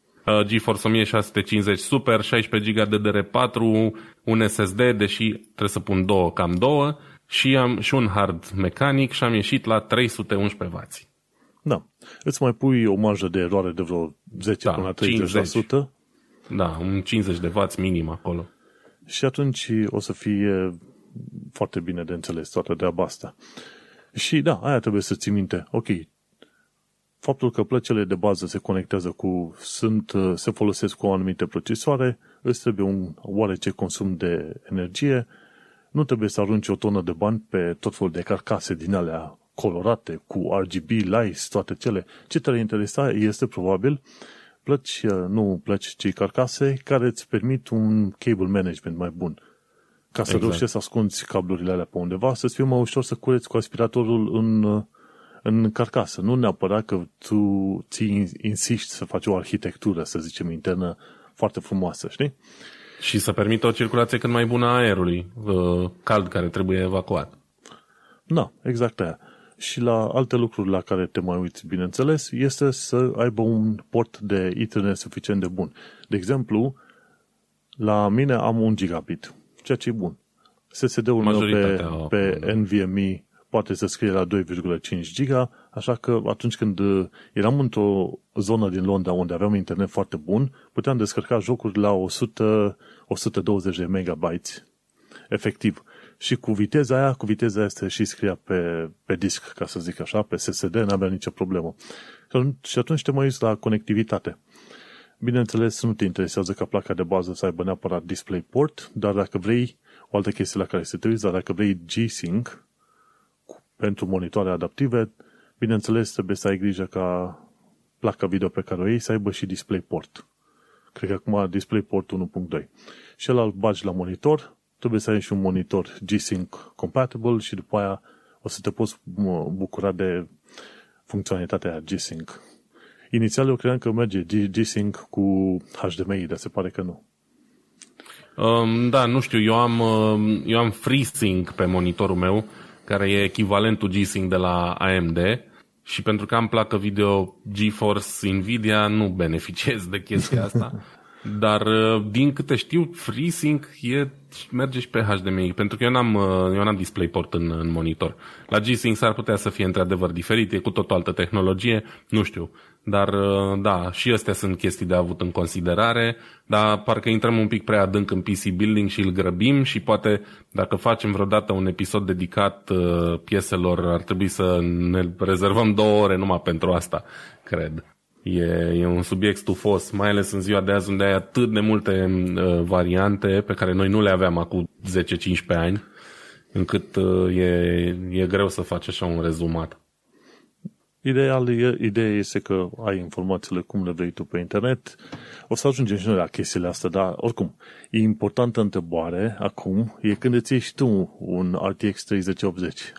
B: GeForce 1650 Super, 16 GB DDR4, un SSD, deși trebuie să pun două, cam două, și am și un hard mecanic și am ieșit la 311W.
A: Da. Îți mai pui o marjă de eroare de vreo 10 da, până la 30%. 50.
B: Da, un 50 de W minim acolo.
A: Și atunci o să fie foarte bine de înțeles toată treaba asta. Și da, aia trebuie să ții minte. Ok, faptul că plăcile de bază se conectează cu, sunt, se folosesc cu o anumite procesoare, îți trebuie un oarece consum de energie, nu trebuie să arunci o tonă de bani pe tot felul de carcase din alea colorate, cu RGB, lights, toate cele. Ce te interesa este probabil plăci, nu plăci, ci carcase care îți permit un cable management mai bun ca să exact. reușești să ascunzi cablurile alea pe undeva, să-ți fie mai ușor să cureți cu aspiratorul în, în carcasă. Nu neapărat că tu ți insiști să faci o arhitectură, să zicem, internă foarte frumoasă, știi?
B: Și să permită o circulație cât mai bună a aerului uh, cald care trebuie evacuat.
A: Da, exact aia. Și la alte lucruri la care te mai uiți, bineînțeles, este să aibă un port de Ethernet suficient de bun. De exemplu, la mine am un gigabit ceea ce e bun. SSD-ul meu pe, pe da. NVMe poate să scrie la 2,5 giga, așa că atunci când uh, eram într-o zonă din Londra unde aveam internet foarte bun, puteam descărca jocuri la 100, 120 de megabytes efectiv. Și cu viteza aia, cu viteza aia este și scria pe, pe disc, ca să zic așa, pe SSD, n-avea nicio problemă. Și atunci te mai uiți la conectivitate. Bineînțeles, nu te interesează ca placa de bază să aibă neapărat DisplayPort, dar dacă vrei, o altă chestie la care se te uiți, dar dacă vrei G-Sync pentru monitoare adaptive, bineînțeles, trebuie să ai grijă ca placa video pe care o iei să aibă și DisplayPort. Cred că acum DisplayPort 1.2. Și el îl bagi la monitor, trebuie să ai și un monitor G-Sync compatible și după aia o să te poți bucura de funcționalitatea G-Sync Inițial eu credeam că merge G-Sync cu HDMI, dar se pare că nu.
B: Um, da, nu știu, eu am, um, eu am FreeSync pe monitorul meu, care e echivalentul G-Sync de la AMD și pentru că am placă video GeForce Nvidia, nu beneficiez de chestia asta. Dar uh, din câte știu, FreeSync e, merge și pe HDMI, pentru că eu n-am, uh, eu n-am DisplayPort în, în monitor. La G-Sync s-ar putea să fie într-adevăr diferit, e cu tot o altă tehnologie, nu știu. Dar uh, da, și astea sunt chestii de avut în considerare, dar parcă intrăm un pic prea adânc în PC Building și îl grăbim și poate dacă facem vreodată un episod dedicat pieselor, ar trebui să ne rezervăm două ore numai pentru asta, cred. E, e un subiect stufos, mai ales în ziua de azi unde ai atât de multe uh, variante pe care noi nu le aveam acum 10-15 ani, încât uh, e, e greu să faci așa un rezumat.
A: Ideal, ideea este că ai informațiile cum le vrei tu pe internet. O să ajungem și noi la chestiile astea, dar oricum, e importantă întrebare acum, e când îți ieși și tu un RTX 3080.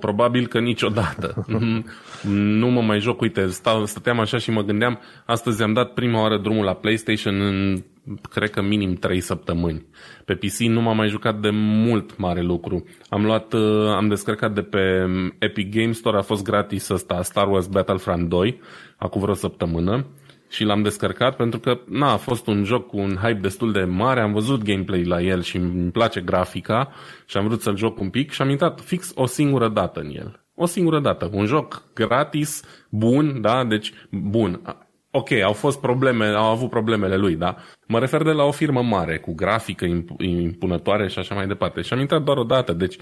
B: Probabil că niciodată. nu mă mai joc, uite, stau, stăteam așa și mă gândeam, astăzi am dat prima oară drumul la PlayStation în cred că minim 3 săptămâni. Pe PC nu m-am mai jucat de mult mare lucru. Am luat, uh, am descărcat de pe Epic Games Store, a fost gratis ăsta Star Wars Battlefront 2, acum vreo săptămână și l-am descărcat pentru că na, a fost un joc cu un hype destul de mare, am văzut gameplay la el și îmi place grafica și am vrut să-l joc un pic și am intrat fix o singură dată în el. O singură dată. Un joc gratis, bun, da, deci bun. Ok, au fost probleme, au avut problemele lui, da? Mă refer de la o firmă mare, cu grafică impunătoare și așa mai departe. Și am intrat doar o dată, deci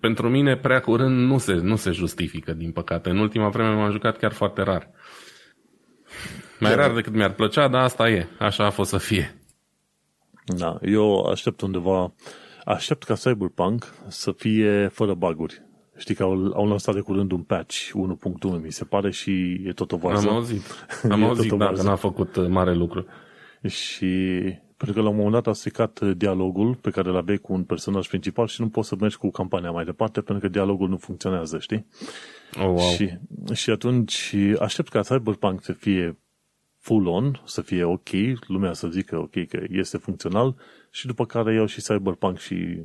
B: pentru mine prea curând nu se, nu se justifică, din păcate. În ultima vreme m-am jucat chiar foarte rar. Mai rar decât mi-ar plăcea, dar asta e. Așa a fost să fie.
A: Da, eu aștept undeva, aștept ca Cyberpunk să fie fără baguri. Știi că au, au lansat de curând un patch 1.1, mi se pare, și e tot o varză.
B: Am auzit. Am auzit, da, că n-a făcut uh, mare lucru.
A: Și pentru că la un moment dat a stricat uh, dialogul pe care îl aveai cu un personaj principal și nu poți să mergi cu campania mai departe pentru că dialogul nu funcționează, știi?
B: Oh, wow.
A: Și, și atunci aștept ca Cyberpunk să fie full-on, să fie ok, lumea să zică ok că este funcțional și după care iau și Cyberpunk și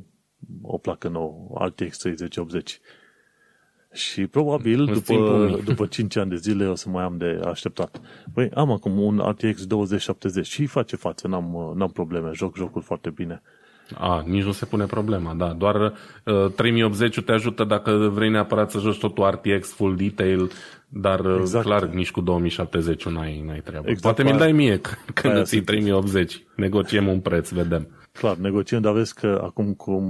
A: o placă nouă, RTX 3080. Și probabil după, după 5 ani de zile o să mai am de așteptat. Păi am acum un RTX 2070 și face față, n-am, n-am probleme, joc jocul foarte bine.
B: A, nici nu se pune problema, da. Doar uh, 3080 te ajută dacă vrei neapărat să joci totul RTX full detail, dar uh, exact. clar nici cu 2070 n-ai, n-ai treabă. Exact, Poate mi-l dai mie când îți 3080. Negociem un preț, vedem.
A: Clar, negociem, dar vezi că acum cum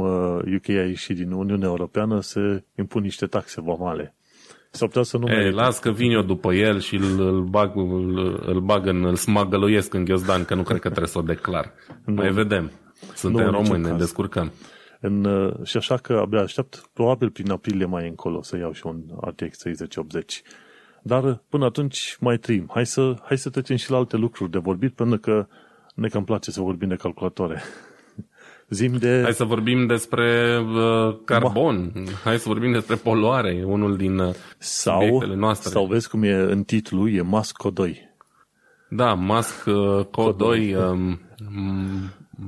A: UK uh, a ieșit din Uniunea Europeană se impun niște taxe vamale. S-ar putea să nu
B: e, las că vin eu după el și îl, îl bag, îl, îl bag în, îl smagăluiesc în ghiozdan, că nu cred că trebuie să o declar. Nu. Mai vedem. Suntem români, ne descurcăm.
A: În, uh, și așa că abia aștept, probabil prin aprilie mai încolo, să iau și un RTX 3080. Dar uh, până atunci mai trim. Hai să, hai să trecem și la alte lucruri de vorbit, pentru că ne cam place să vorbim de calculatoare. Zim de...
B: Hai să vorbim despre uh, carbon, Ma... hai să vorbim despre poluare, unul din uh, sau, noastre.
A: Sau vezi cum e în titlu, e Masco 2.
B: Da, Musk uh, Co2, um,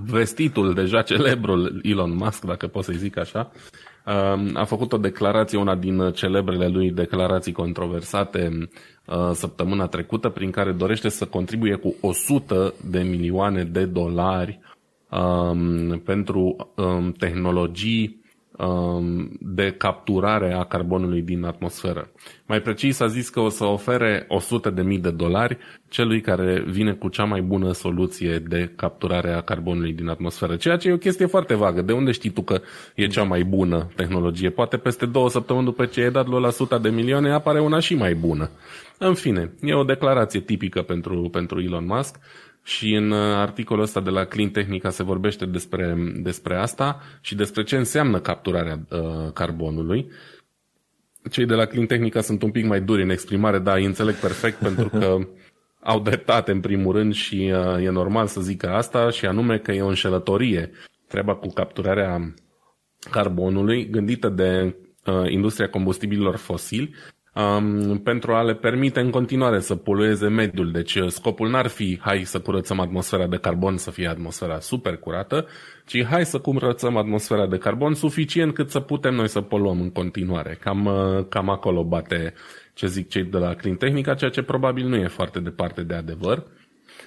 B: vestitul deja celebrul Elon Musk, dacă pot să-i zic așa, um, a făcut o declarație, una din celebrele lui declarații controversate uh, săptămâna trecută, prin care dorește să contribuie cu 100 de milioane de dolari um, pentru um, tehnologii um, de capturare a carbonului din atmosferă. Mai precis a zis că o să ofere 100 de mii de dolari celui care vine cu cea mai bună soluție de capturare a carbonului din atmosferă. Ceea ce e o chestie foarte vagă. De unde știi tu că e cea mai bună tehnologie? Poate peste două săptămâni după ce ai dat la 100 de milioane apare una și mai bună. În fine, e o declarație tipică pentru, pentru Elon Musk și în uh, articolul ăsta de la Clean Technica se vorbește despre, despre asta și despre ce înseamnă capturarea uh, carbonului. Cei de la Clean Technica sunt un pic mai duri în exprimare, dar îi înțeleg perfect pentru că au dreptate în primul rând și uh, e normal să zică asta și anume că e o înșelătorie treaba cu capturarea carbonului gândită de uh, industria combustibililor fosili um, pentru a le permite în continuare să polueze mediul. Deci uh, scopul n-ar fi hai să curățăm atmosfera de carbon să fie atmosfera super curată, ci hai să curățăm atmosfera de carbon suficient cât să putem noi să poluăm în continuare. Cam, uh, cam acolo bate ce zic cei de la Clean Technica, ceea ce probabil nu e foarte departe de adevăr.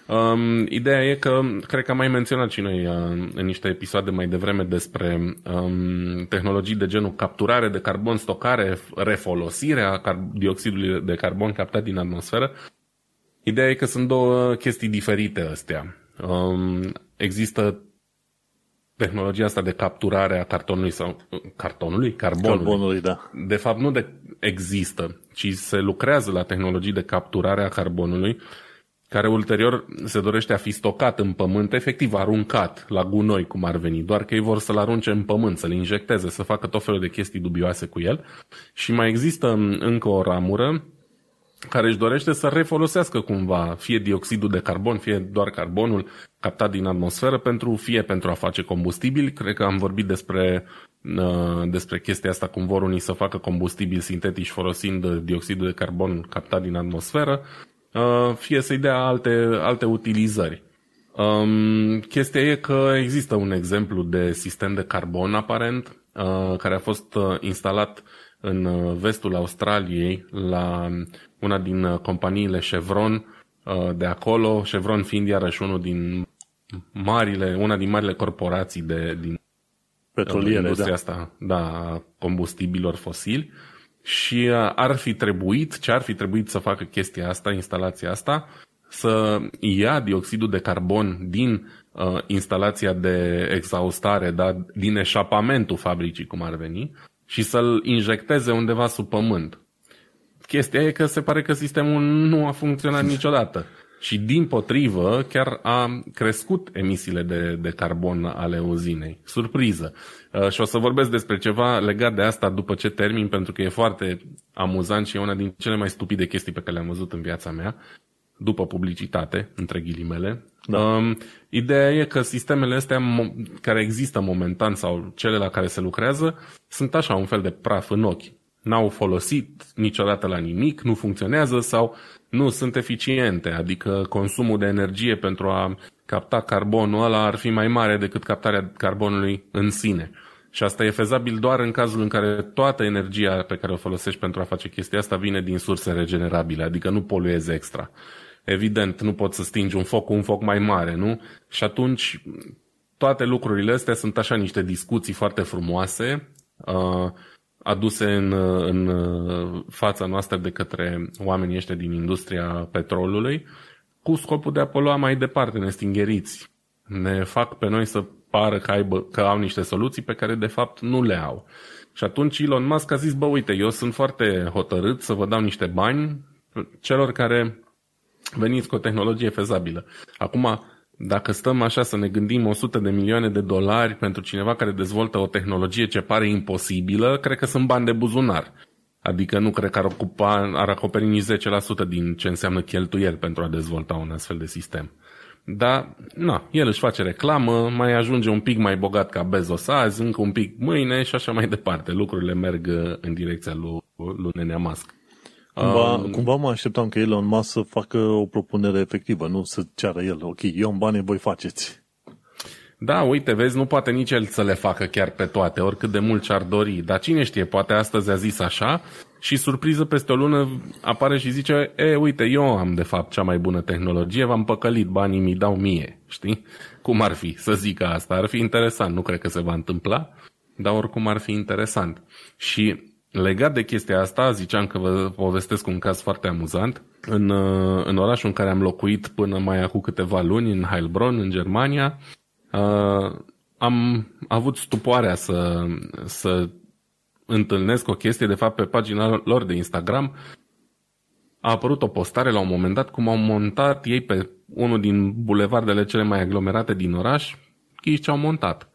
B: Um, ideea e că, cred că am mai menționat și noi uh, în niște episoade mai devreme despre um, tehnologii de genul capturare de carbon, stocare, refolosire a car- dioxidului de carbon captat din atmosferă. Ideea e că sunt două chestii diferite astea. Um, există tehnologia asta de capturare a cartonului sau cartonului, carbonului.
A: Carbonului, da.
B: De fapt nu de există, ci se lucrează la tehnologii de capturare a carbonului care ulterior se dorește a fi stocat în pământ, efectiv aruncat la gunoi, cum ar veni, doar că ei vor să-l arunce în pământ, să-l injecteze, să facă tot felul de chestii dubioase cu el. Și mai există încă o ramură care își dorește să refolosească cumva fie dioxidul de carbon, fie doar carbonul captat din atmosferă, pentru fie pentru a face combustibil. Cred că am vorbit despre, uh, despre chestia asta, cum vor unii să facă combustibil sintetici folosind dioxidul de carbon captat din atmosferă, Uh, fie să-i dea alte, alte utilizări. Um, chestia e că există un exemplu de sistem de carbon aparent uh, care a fost uh, instalat în uh, vestul Australiei la una din uh, companiile Chevron uh, de acolo, Chevron fiind iarăși unul din marile, una din marile corporații de, din
A: Petroliere,
B: industria
A: da.
B: asta, da, combustibilor fosili și ar fi trebuit, ce ar fi trebuit să facă chestia asta, instalația asta, să ia dioxidul de carbon din uh, instalația de exhaustare, da, din eșapamentul fabricii, cum ar veni, și să-l injecteze undeva sub pământ. Chestia e că se pare că sistemul nu a funcționat niciodată. Și din potrivă chiar a crescut emisiile de, de carbon ale uzinei. Surpriză. Uh, și o să vorbesc despre ceva legat de asta după ce termin, pentru că e foarte amuzant și e una din cele mai stupide chestii pe care le-am văzut în viața mea, după publicitate, între ghilimele. Da. Um, ideea e că sistemele astea care există momentan sau cele la care se lucrează sunt așa un fel de praf în ochi. N-au folosit niciodată la nimic, nu funcționează sau nu sunt eficiente, adică consumul de energie pentru a capta carbonul ăla ar fi mai mare decât captarea carbonului în sine. Și asta e fezabil doar în cazul în care toată energia pe care o folosești pentru a face chestia asta vine din surse regenerabile, adică nu poluezi extra. Evident, nu poți să stingi un foc cu un foc mai mare, nu? Și atunci toate lucrurile astea sunt așa niște discuții foarte frumoase, uh, aduse în, în fața noastră de către oamenii ăștia din industria petrolului, cu scopul de a polua mai departe, ne stingheriți. Ne fac pe noi să pară că, aibă, că au niște soluții pe care de fapt nu le au. Și atunci Elon Musk a zis, bă, uite, eu sunt foarte hotărât să vă dau niște bani celor care veniți cu o tehnologie fezabilă. Acum, dacă stăm așa să ne gândim 100 de milioane de dolari pentru cineva care dezvoltă o tehnologie ce pare imposibilă, cred că sunt bani de buzunar. Adică nu cred că ar, ocupa, ar acoperi nici 10% din ce înseamnă cheltuieli pentru a dezvolta un astfel de sistem. Dar, na, el își face reclamă, mai ajunge un pic mai bogat ca Bezos azi, încă un pic mâine și așa mai departe. Lucrurile merg în direcția lui, lui Nenea Musk.
A: Cumva, um, cumva mă așteptam că Elon Musk să facă o propunere efectivă, nu să ceară el, ok, eu am bani, voi faceți.
B: Da, uite, vezi, nu poate nici el să le facă chiar pe toate, oricât de mult ce-ar dori. Dar cine știe, poate astăzi a zis așa și surpriză peste o lună apare și zice, e, uite, eu am de fapt cea mai bună tehnologie, v-am păcălit, banii mi dau mie, știi? Cum ar fi să zică asta? Ar fi interesant, nu cred că se va întâmpla, dar oricum ar fi interesant. Și Legat de chestia asta, ziceam că vă povestesc un caz foarte amuzant. În, uh, în orașul în care am locuit până mai acum câteva luni, în Heilbronn, în Germania, uh, am avut stupoarea să, să întâlnesc o chestie, de fapt pe pagina lor de Instagram a apărut o postare la un moment dat cum au montat ei pe unul din bulevardele cele mai aglomerate din oraș, ce au montat.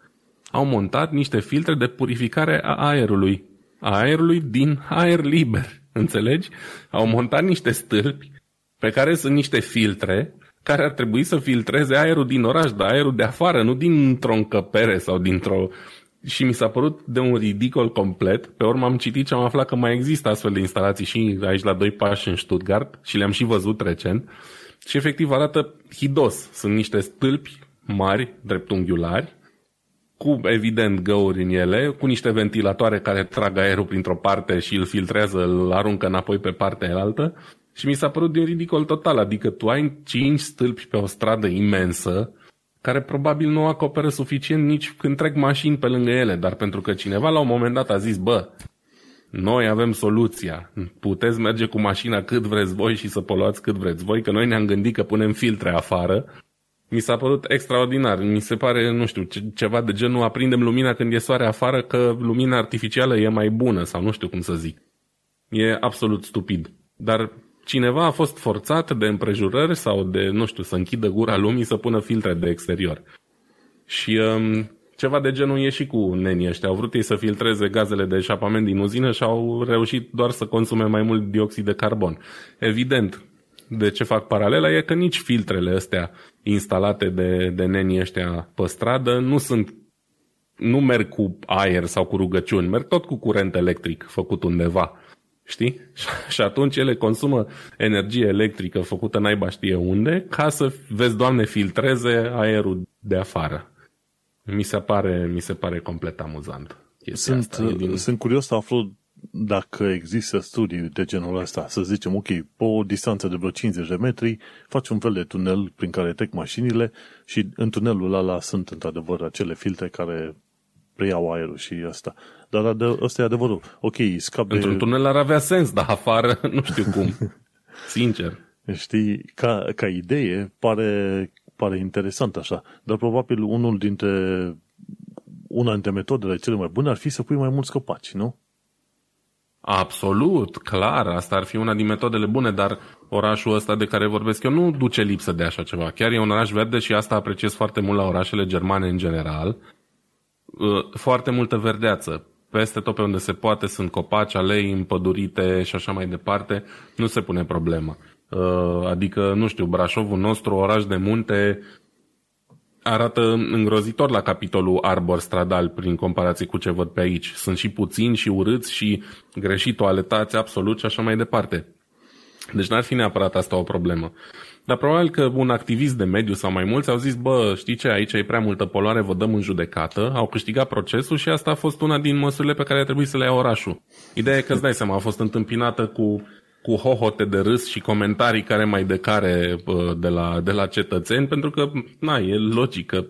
B: Au montat niște filtre de purificare a aerului a aerului din aer liber. Înțelegi? Au montat niște stâlpi pe care sunt niște filtre care ar trebui să filtreze aerul din oraș, dar aerul de afară, nu dintr-o încăpere sau dintr-o... Și mi s-a părut de un ridicol complet. Pe urmă am citit și am aflat că mai există astfel de instalații și aici la doi pași în Stuttgart și le-am și văzut recent. Și efectiv arată hidos. Sunt niște stâlpi mari, dreptunghiulari, cu evident găuri în ele, cu niște ventilatoare care trag aerul printr-o parte și îl filtrează, îl aruncă înapoi pe partea altă. Și mi s-a părut de un ridicol total, adică tu ai cinci stâlpi pe o stradă imensă, care probabil nu acoperă suficient nici când trec mașini pe lângă ele, dar pentru că cineva la un moment dat a zis, bă, noi avem soluția, puteți merge cu mașina cât vreți voi și să poluați cât vreți voi, că noi ne-am gândit că punem filtre afară mi s-a părut extraordinar. Mi se pare, nu știu, ceva de genul aprindem lumina când e soare afară că lumina artificială e mai bună sau nu știu cum să zic. E absolut stupid. Dar cineva a fost forțat de împrejurări sau de, nu știu, să închidă gura lumii să pună filtre de exterior. Și um, ceva de genul e și cu nenii ăștia. Au vrut ei să filtreze gazele de eșapament din uzină și au reușit doar să consume mai mult dioxid de carbon. Evident, de ce fac paralela e că nici filtrele astea instalate de, de nenii ăștia pe stradă nu sunt nu merg cu aer sau cu rugăciuni, merg tot cu curent electric făcut undeva. Știi? Și atunci ele consumă energie electrică făcută naiba știe unde ca să, vezi, Doamne, filtreze aerul de afară. Mi se pare, mi se pare complet amuzant.
A: Sunt, asta, din... sunt curios să aflu dacă există studii de genul ăsta, să zicem, ok, pe o distanță de vreo 50 de metri, faci un fel de tunel prin care trec mașinile și în tunelul ăla sunt într-adevăr acele filtre care preiau aerul și asta. Dar ăsta e adevărul. Ok, scap de...
B: Într-un tunel ar avea sens, dar afară nu știu cum. Sincer.
A: Știi, ca, ca idee pare, pare interesant așa, dar probabil unul dintre una dintre metodele cele mai bune ar fi să pui mai mulți copaci, nu?
B: Absolut, clar, asta ar fi una din metodele bune, dar orașul ăsta de care vorbesc eu nu duce lipsă de așa ceva. Chiar e un oraș verde și asta apreciez foarte mult la orașele germane în general. Uh, foarte multă verdeață. Peste tot pe unde se poate sunt copaci, alei împădurite și așa mai departe. Nu se pune problemă. Uh, adică, nu știu, Brașovul nostru, oraș de munte, arată îngrozitor la capitolul arbor stradal prin comparație cu ce văd pe aici. Sunt și puțini și urâți și greșit toaletați absolut și așa mai departe. Deci n-ar fi neapărat asta o problemă. Dar probabil că un activist de mediu sau mai mulți au zis, bă, știi ce, aici e prea multă poluare, vă dăm în judecată, au câștigat procesul și asta a fost una din măsurile pe care a trebuit să le ia orașul. Ideea e că îți dai seama, a fost întâmpinată cu cu hohote de râs și comentarii care mai de care de la, de la cetățeni, pentru că, na, e logică.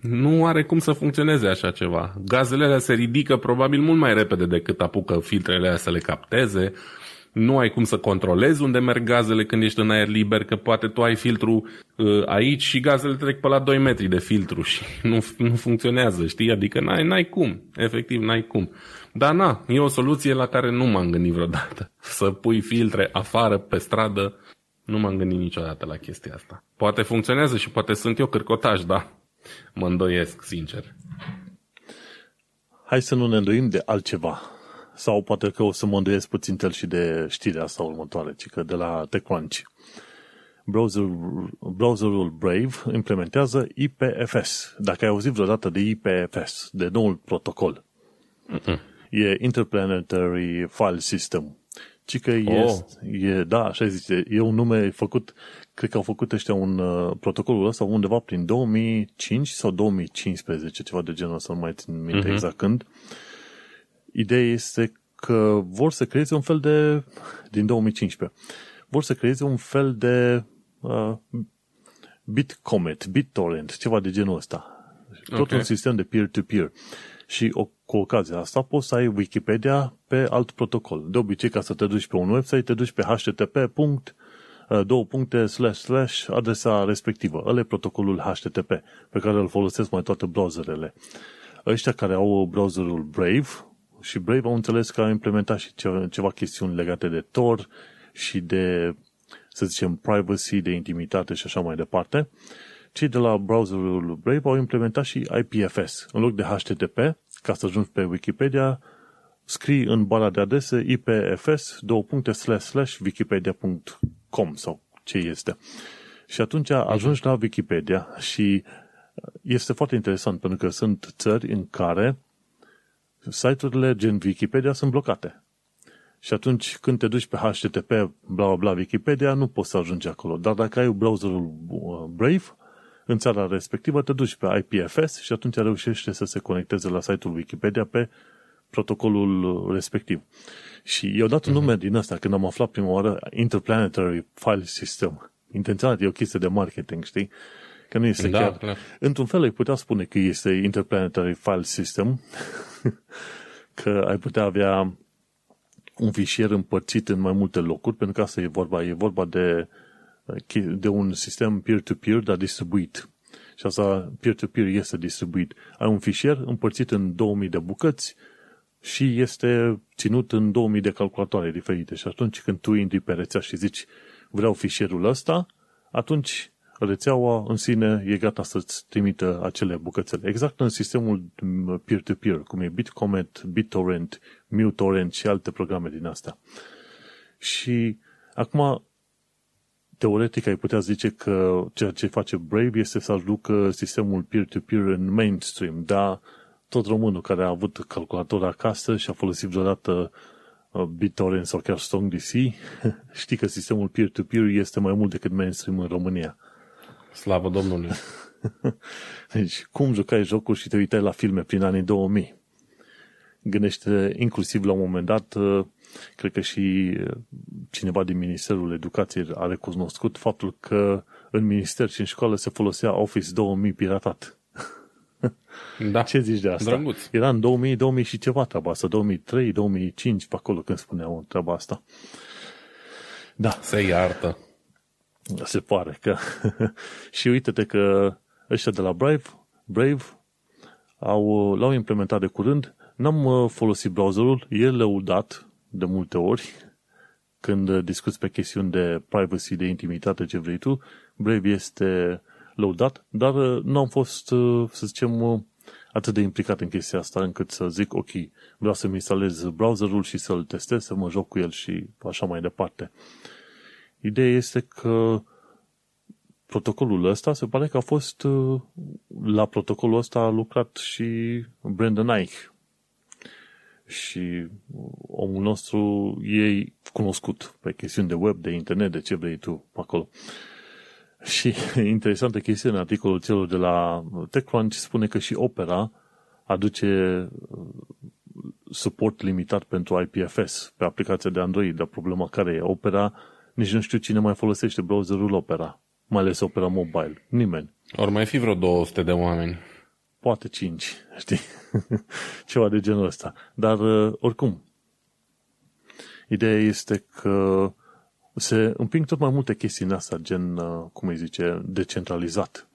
B: Nu are cum să funcționeze așa ceva. Gazele alea se ridică probabil mult mai repede decât apucă filtrele alea să le capteze. Nu ai cum să controlezi unde merg gazele când ești în aer liber, că poate tu ai filtru uh, aici și gazele trec pe la 2 metri de filtru și nu, nu funcționează, știi? Adică n-ai, n-ai cum, efectiv n-ai cum. Dar na, e o soluție la care nu m-am gândit vreodată. Să pui filtre afară, pe stradă, nu m-am gândit niciodată la chestia asta. Poate funcționează și poate sunt eu cârcotaș, da. Mă îndoiesc, sincer.
A: Hai să nu ne îndoim de altceva. Sau poate că o să mă îndoiesc puțin tel și de știrea asta următoare, ci că de la TechCrunch. Browserul, browserul Brave implementează IPFS. Dacă ai auzit vreodată de IPFS, de noul protocol, Mm-mm e Interplanetary File System. Ci că oh. e, e, da, așa zice, e un nume făcut, cred că au făcut ăștia un uh, protocolul ăsta undeva prin 2005 sau 2015, ceva de genul ăsta, nu mai țin minte uh-huh. exact când. Ideea este că vor să creeze un fel de, din 2015, vor să creeze un fel de uh, BitComet, BitTorrent, ceva de genul ăsta. Tot okay. un sistem de peer-to-peer. Și o cu ocazia asta poți să ai Wikipedia pe alt protocol. De obicei, ca să te duci pe un website, te duci pe http. Uh, două puncte, slash, slash, adresa respectivă. Ăla e protocolul HTTP, pe care îl folosesc mai toate browserele. Ăștia care au browserul Brave, și Brave au înțeles că au implementat și ceva, ceva chestiuni legate de Tor și de, să zicem, privacy, de intimitate și așa mai departe. Cei de la browserul Brave au implementat și IPFS. În loc de HTTP, ca să ajungi pe Wikipedia, scrii în bara de adrese ipfs, două puncte, slash, slash, wikipedia.com sau ce este. Și atunci ajungi la Wikipedia și este foarte interesant pentru că sunt țări în care site-urile gen Wikipedia sunt blocate. Și atunci când te duci pe HTTP bla bla bla Wikipedia, nu poți să ajungi acolo. Dar dacă ai browserul uh, Brave, în țara respectivă, te duci pe IPFS și atunci reușește să se conecteze la site-ul Wikipedia pe protocolul respectiv. Și i-au dat un uh-huh. nume din asta când am aflat prima oară Interplanetary File System. Intenționat, e o chestie de marketing, știi? Că nu este da, chiar... Clar. Într-un fel ai putea spune că este Interplanetary File System, că ai putea avea un fișier împărțit în mai multe locuri, pentru că asta e vorba, e vorba de de un sistem peer-to-peer, dar distribuit. Și asta peer-to-peer este distribuit. Ai un fișier împărțit în 2000 de bucăți și este ținut în 2000 de calculatoare diferite. Și atunci când tu intri pe rețea și zici vreau fișierul ăsta, atunci rețeaua în sine e gata să-ți trimită acele bucățele. Exact în sistemul peer-to-peer, cum e BitComet, BitTorrent, MuTorrent și alte programe din astea. Și acum teoretic ai putea zice că ceea ce face Brave este să aducă sistemul peer-to-peer în mainstream, dar tot românul care a avut calculator acasă și a folosit vreodată uh, BitTorrent sau chiar StrongDC, știi că sistemul peer-to-peer este mai mult decât mainstream în România.
B: Slavă Domnului!
A: deci, cum jucai jocuri și te uitai la filme prin anii 2000? Gândește inclusiv la un moment dat, uh, cred că și uh, cineva din Ministerul Educației a recunoscut faptul că în minister și în școală se folosea Office 2000 piratat.
B: Da.
A: Ce zici de asta?
B: Drăguț.
A: Era în 2000, 2000 și ceva treaba asta, 2003, 2005, pe acolo când spuneau treaba asta. Da.
B: Se iartă.
A: Se pare că... și uite-te că ăștia de la Brave, Brave au, l-au implementat de curând. N-am uh, folosit browserul, e lăudat de multe ori când discuți pe chestiuni de privacy, de intimitate, ce vrei tu. Brave este lăudat, dar uh, nu am fost, uh, să zicem, atât de implicat în chestia asta încât să zic, ok, vreau să-mi instalez browserul și să-l testez, să mă joc cu el și așa mai departe. Ideea este că protocolul ăsta se pare că a fost la protocolul ăsta a lucrat și Brandon Ike și omul nostru e cunoscut pe chestiuni de web, de internet, de ce vrei tu acolo. Și interesantă chestiune, articolul celor de la TechCrunch spune că și Opera aduce suport limitat pentru IPFS pe aplicația de Android, dar problema care e Opera, nici nu știu cine mai folosește browserul Opera, mai ales Opera Mobile. Nimeni.
B: Ori mai fi vreo 200 de oameni.
A: Poate 5, știi? Ceva de genul ăsta. Dar, oricum, ideea este că se împing tot mai multe chestii în asta, gen, cum îi zice, decentralizat.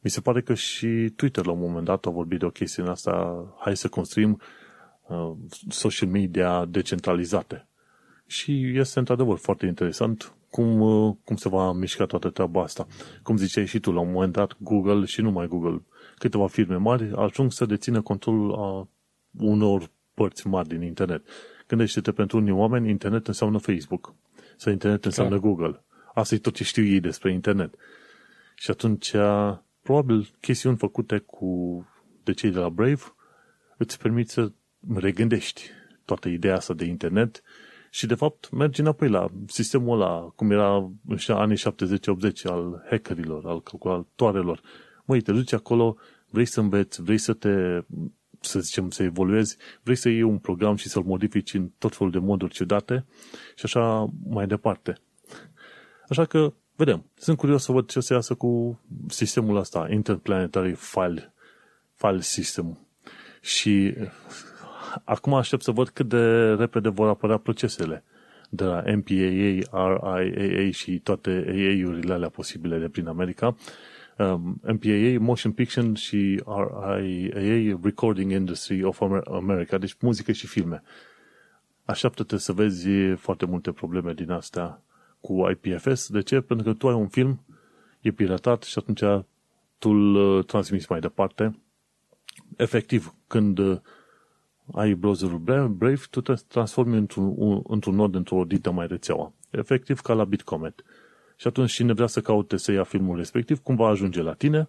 A: Mi se pare că și Twitter la un moment dat a vorbit de o chestie în asta, hai să construim uh, social media decentralizate. Și este într-adevăr foarte interesant cum, uh, cum se va mișca toată treaba asta. Cum ziceai și tu, la un moment dat Google și numai Google, câteva firme mari ajung să dețină controlul a unor părți mari din internet. Gândește-te pentru unii oameni, internet înseamnă Facebook. Sau internet înseamnă da. Google. Asta e tot ce știu ei despre internet. Și atunci, probabil, chestiuni făcute cu de cei de la Brave îți permit să regândești toată ideea asta de internet și, de fapt, mergi înapoi la sistemul ăla, cum era în anii 70-80 al hackerilor, al calculatoarelor. Măi, te duci acolo, vrei să înveți, vrei să te, să zicem, să evoluezi, vrei să iei un program și să-l modifici în tot felul de moduri ciudate și așa mai departe. Așa că, vedem. Sunt curios să văd ce o să iasă cu sistemul ăsta, Interplanetary File, File System. Și acum aștept să văd cât de repede vor apărea procesele de la MPAA, RIAA și toate AA-urile alea posibile de prin America. Um, MPAA, Motion Picture și RIAA, Recording Industry of America, deci muzică și filme. Așteaptă-te să vezi foarte multe probleme din astea cu IPFS. De ce? Pentru că tu ai un film, e piratat și atunci tu îl uh, transmiți mai departe. Efectiv, când uh, ai browserul Brave, tu te transformi într-un, într-un nod, într-o dită mai rețeaua. Efectiv ca la Bitcomet. Și atunci cine vrea să caute să ia filmul respectiv, cum va ajunge la tine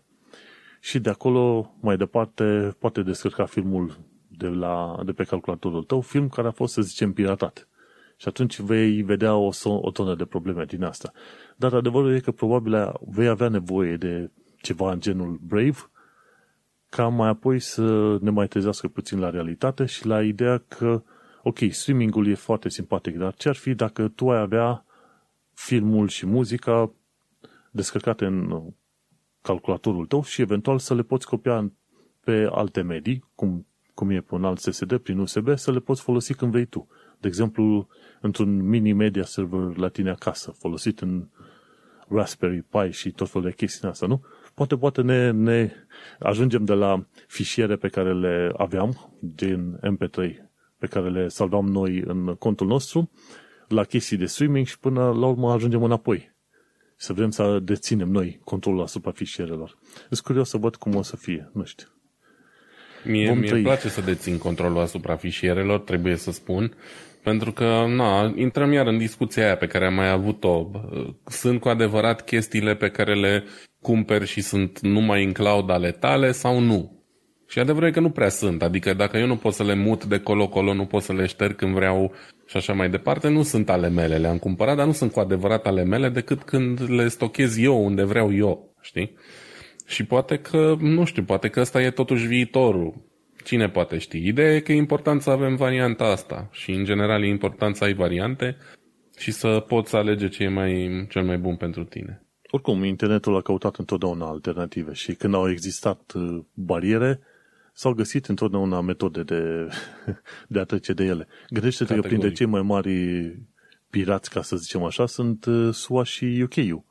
A: și de acolo mai departe poate descărca filmul de, la, de pe calculatorul tău, film care a fost, să zicem, piratat. Și atunci vei vedea o, o tonă de probleme din asta. Dar adevărul e că probabil vei avea nevoie de ceva în genul Brave, ca mai apoi să ne mai trezească puțin la realitate și la ideea că, ok, streamingul e foarte simpatic, dar ce ar fi dacă tu ai avea filmul și muzica descărcate în calculatorul tău și eventual să le poți copia pe alte medii, cum, cum e pe un alt SSD prin USB, să le poți folosi când vrei tu. De exemplu, într-un mini media server la tine acasă, folosit în Raspberry Pi și tot felul de chestii asta, nu? Poate, poate ne, ne ajungem de la fișiere pe care le aveam din MP3, pe care le salvam noi în contul nostru, la chestii de streaming și până la urmă ajungem înapoi. Să vrem să deținem noi controlul asupra fișierelor. Sunt curios să văd cum o să fie, nu știu.
B: Mie, mie îmi place să dețin controlul asupra fișierelor, trebuie să spun, pentru că, na, intrăm iar în discuția aia pe care am mai avut-o. Sunt cu adevărat chestiile pe care le cumperi și sunt numai în cloud ale tale sau nu? Și adevărul e că nu prea sunt. Adică dacă eu nu pot să le mut de colo-colo, nu pot să le șterg când vreau și așa mai departe, nu sunt ale mele. Le-am cumpărat, dar nu sunt cu adevărat ale mele decât când le stochez eu unde vreau eu, știi? Și poate că, nu știu, poate că ăsta e totuși viitorul. Cine poate ști? Ideea e că e important să avem varianta asta și în general e important să ai variante și să poți alege ce e mai, cel mai bun pentru tine.
A: Oricum, internetul a căutat întotdeauna alternative și când au existat uh, bariere, s-au găsit întotdeauna metode de, de a trece de ele. Gândește-te că printre cei mai mari pirați, ca să zicem așa, sunt uh, SUA și UK-ul.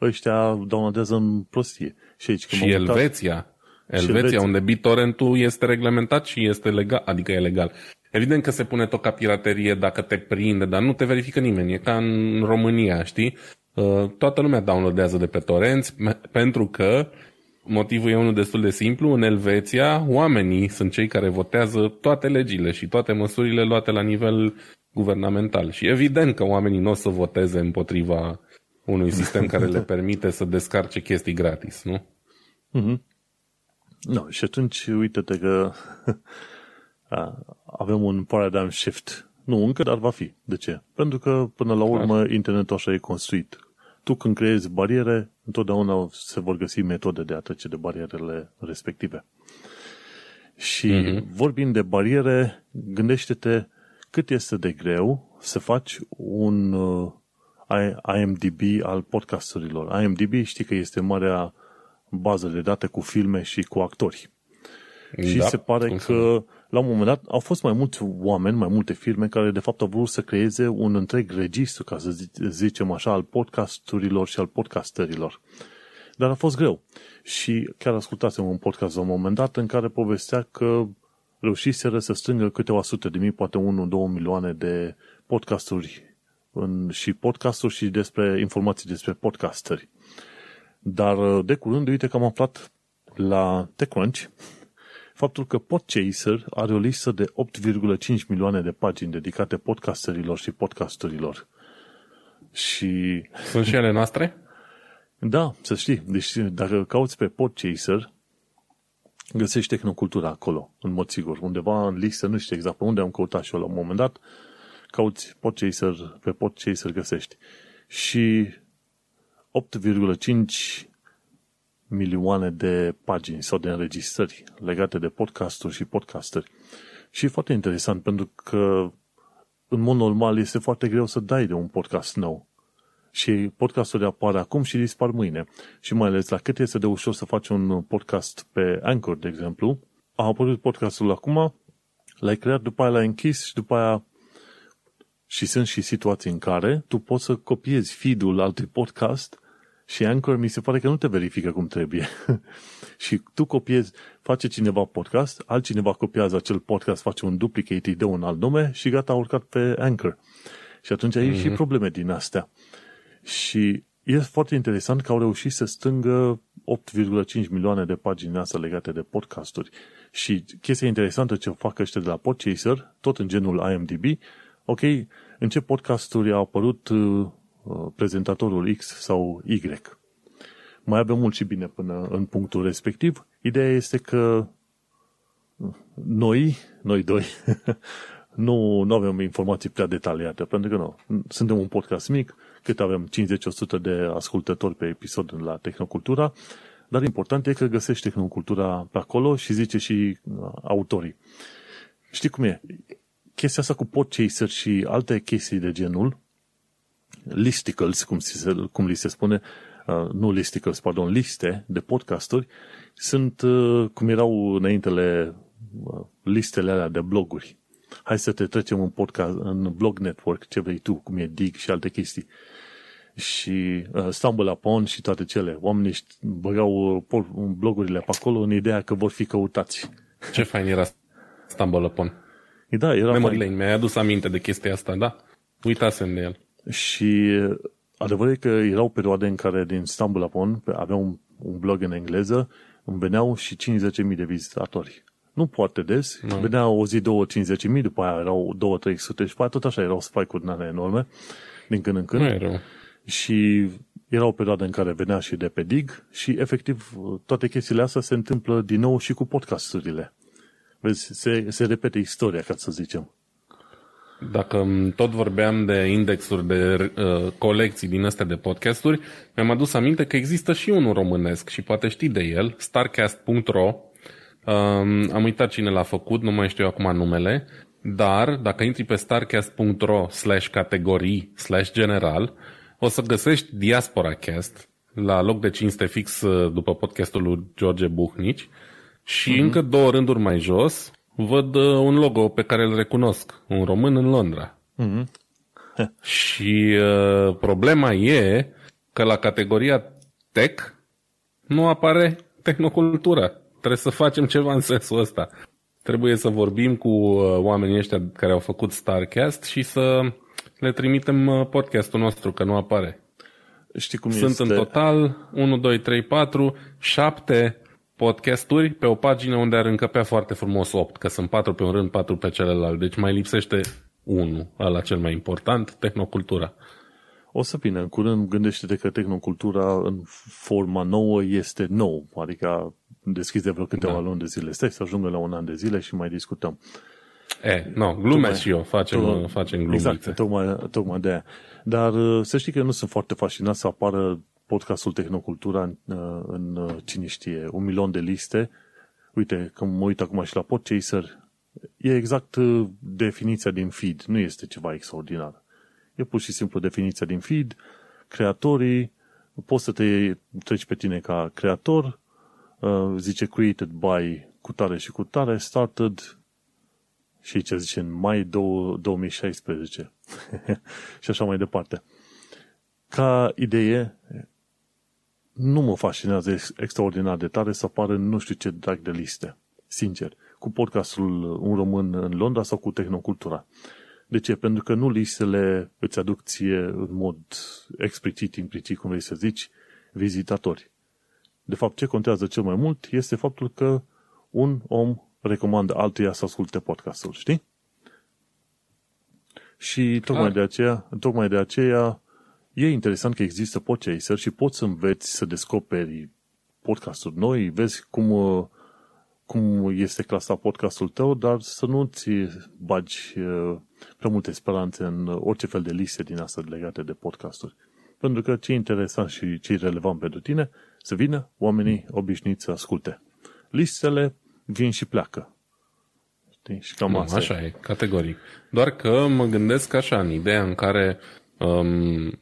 A: Ăștia downloadează în prostie.
B: Și, aici, și Elveția. Elveția, Elveția, unde BitTorrent-ul este reglementat și este legal, adică e legal. Evident că se pune tot ca piraterie dacă te prinde, dar nu te verifică nimeni. E ca în România, știi? Uh, toată lumea downloadează de pe torenți pentru că motivul e unul destul de simplu. În Elveția, oamenii sunt cei care votează toate legile și toate măsurile luate la nivel guvernamental. Și evident că oamenii nu o să voteze împotriva unui sistem care le permite să descarce chestii gratis, nu?
A: Mm-hmm. No, și atunci, uite-te că avem un paradigm shift. Nu încă, dar va fi. De ce? Pentru că, până la urmă, internetul așa e construit. Tu când creezi bariere, întotdeauna se vor găsi metode de a trece de barierele respective. Și mm-hmm. vorbind de bariere, gândește-te cât este de greu să faci un uh, IMDB al podcasturilor. IMDB știi că este marea bază de date cu filme și cu actori. Da, și se pare că la un moment dat au fost mai mulți oameni, mai multe firme care de fapt au vrut să creeze un întreg registru, ca să zicem așa, al podcasturilor și al podcasterilor. Dar a fost greu. Și chiar ascultasem un podcast la un moment dat în care povestea că reușiseră să strângă câteva sute de mii, poate 1-2 milioane de podcasturi în, și podcasturi și despre informații despre podcasteri. Dar de curând, uite că am aflat la TechCrunch faptul că Podchaser are o listă de 8,5 milioane de pagini dedicate podcasterilor și podcasterilor. Și...
B: Sunt și ele noastre?
A: Da, să știi. Deci dacă cauți pe Podchaser, găsești tehnocultura acolo, în mod sigur. Undeva în listă, nu știu exact pe unde am căutat și eu la un moment dat, cauți Podchaser, pe Podchaser găsești. Și 8,5 milioane de pagini sau de înregistrări legate de podcasturi și podcasteri. Și e foarte interesant pentru că în mod normal este foarte greu să dai de un podcast nou. Și podcastul apare acum și dispar mâine. Și mai ales la cât este de ușor să faci un podcast pe Anchor, de exemplu, a apărut podcastul acum, l-ai creat, după aia l-ai închis și după aia și sunt și situații în care tu poți să copiezi feed-ul altui podcast și Anchor mi se pare că nu te verifică cum trebuie. și tu copiezi, face cineva podcast, altcineva copiază acel podcast, face un duplicate, îi dă un alt nume și gata, a urcat pe Anchor. Și atunci ai mm-hmm. și mhm. probleme din astea. Și e foarte interesant că au reușit să strângă 8,5 milioane de pagini astea legate de podcasturi. Și chestia interesantă ce fac ăștia de la Podchaser, tot în genul IMDb, ok, în ce podcasturi au apărut uh, Uh, prezentatorul X sau Y. Mai avem mult și bine până în punctul respectiv. Ideea este că noi, noi doi, nu, nu avem informații prea detaliate, pentru că nu, suntem un podcast mic, cât avem 50-100 de ascultători pe episod la Tehnocultura, dar important e că găsești Tehnocultura pe acolo și zice și uh, autorii. Știi cum e? Chestia asta cu podchaser și alte chestii de genul listicles, cum, se, cum li se spune, uh, nu listicles, pardon, liste de podcasturi, sunt uh, cum erau înaintele uh, listele alea de bloguri. Hai să te trecem în podcast, în blog network, ce vrei tu, cum e Dig și alte chestii. Și uh, Stumble Upon și toate cele. Oamenii băgau uh, blogurile pe acolo în ideea că vor fi căutați.
B: Ce fain era Stumble Upon.
A: Da, era
B: Memory Lane, mi-ai adus aminte de chestia asta, da? Uitasem de el.
A: Și adevărul e că erau perioade în care din Istanbul Upon avea un, un blog în engleză, îmi veneau și 50.000 de vizitatori. Nu foarte des, nu. venea o zi, două, 50.000, după aia erau două, 300 și tot așa erau spike-uri enorme, din când în când.
B: Nu erau.
A: Și era o perioadă în care venea și de pe dig și efectiv toate chestiile astea se întâmplă din nou și cu podcasturile. Vezi, se, se repete istoria, ca să zicem.
B: Dacă tot vorbeam de indexuri de uh, colecții din astea de podcasturi, mi-am adus aminte că există și unul românesc și poate știi de el, starcast.ro. Um, am uitat cine l-a făcut, nu mai știu acum numele, dar dacă intri pe starcast.ro slash categorii slash general, o să găsești Diaspora Cast la loc de cinste fix uh, după podcastul lui George Buhnici și mm-hmm. încă două rânduri mai jos văd uh, un logo pe care îl recunosc, un român în Londra. Mm-hmm. și uh, problema e că la categoria tech nu apare tehnocultura. Trebuie să facem ceva în sensul ăsta. Trebuie să vorbim cu uh, oamenii ăștia care au făcut Starcast și să le trimitem uh, podcastul nostru, că nu apare.
A: Știi cum
B: Sunt
A: este?
B: în total 1, 2, 3, 4, 7 podcasturi pe o pagină unde ar încăpea foarte frumos 8, că sunt 4 pe un rând, 4 pe celălalt. Deci mai lipsește 1, ăla cel mai important, tehnocultura.
A: O să vină în curând, gândește-te că tehnocultura în forma nouă este nou, adică deschizi de vreo câteva da. luni de zile. Stai să ajungă la un an de zile și mai discutăm.
B: E, nu, glumesc și eu, facem,
A: tocmai,
B: facem glumițe.
A: Exact, tocmai, tocmai de aia. Dar să știi că eu nu sunt foarte fascinat să apară podcastul Tehnocultura în, în cine știe, un milion de liste. Uite, că mă uit acum și la Podchaser, e exact definiția din feed, nu este ceva extraordinar. E pur și simplu definiția din feed, creatorii, poți să te treci pe tine ca creator, zice created by cutare și cutare, started și ce zice în mai 2016 și așa mai departe. Ca idee, nu mă fascinează extraordinar de tare să apară nu știu ce drag de liste. Sincer. Cu podcastul Un Român în Londra sau cu Tehnocultura. De ce? Pentru că nu listele îți aduc ție în mod explicit, implicit, cum vrei să zici, vizitatori. De fapt, ce contează cel mai mult este faptul că un om recomandă altuia să asculte podcastul, știi? Și tocmai de aceea, tocmai de aceea e interesant că există podcaster și poți să înveți să descoperi podcasturi noi, vezi cum, cum este clasat podcastul tău, dar să nu-ți bagi prea multe speranțe în orice fel de liste din asta legate de podcasturi. Pentru că ce e interesant și ce e relevant pentru tine, să vină oamenii obișnuiți să asculte. Listele vin și pleacă. Știi? Și cam
B: nu,
A: asta
B: așa e. e, categoric. Doar că mă gândesc așa, în ideea în care um,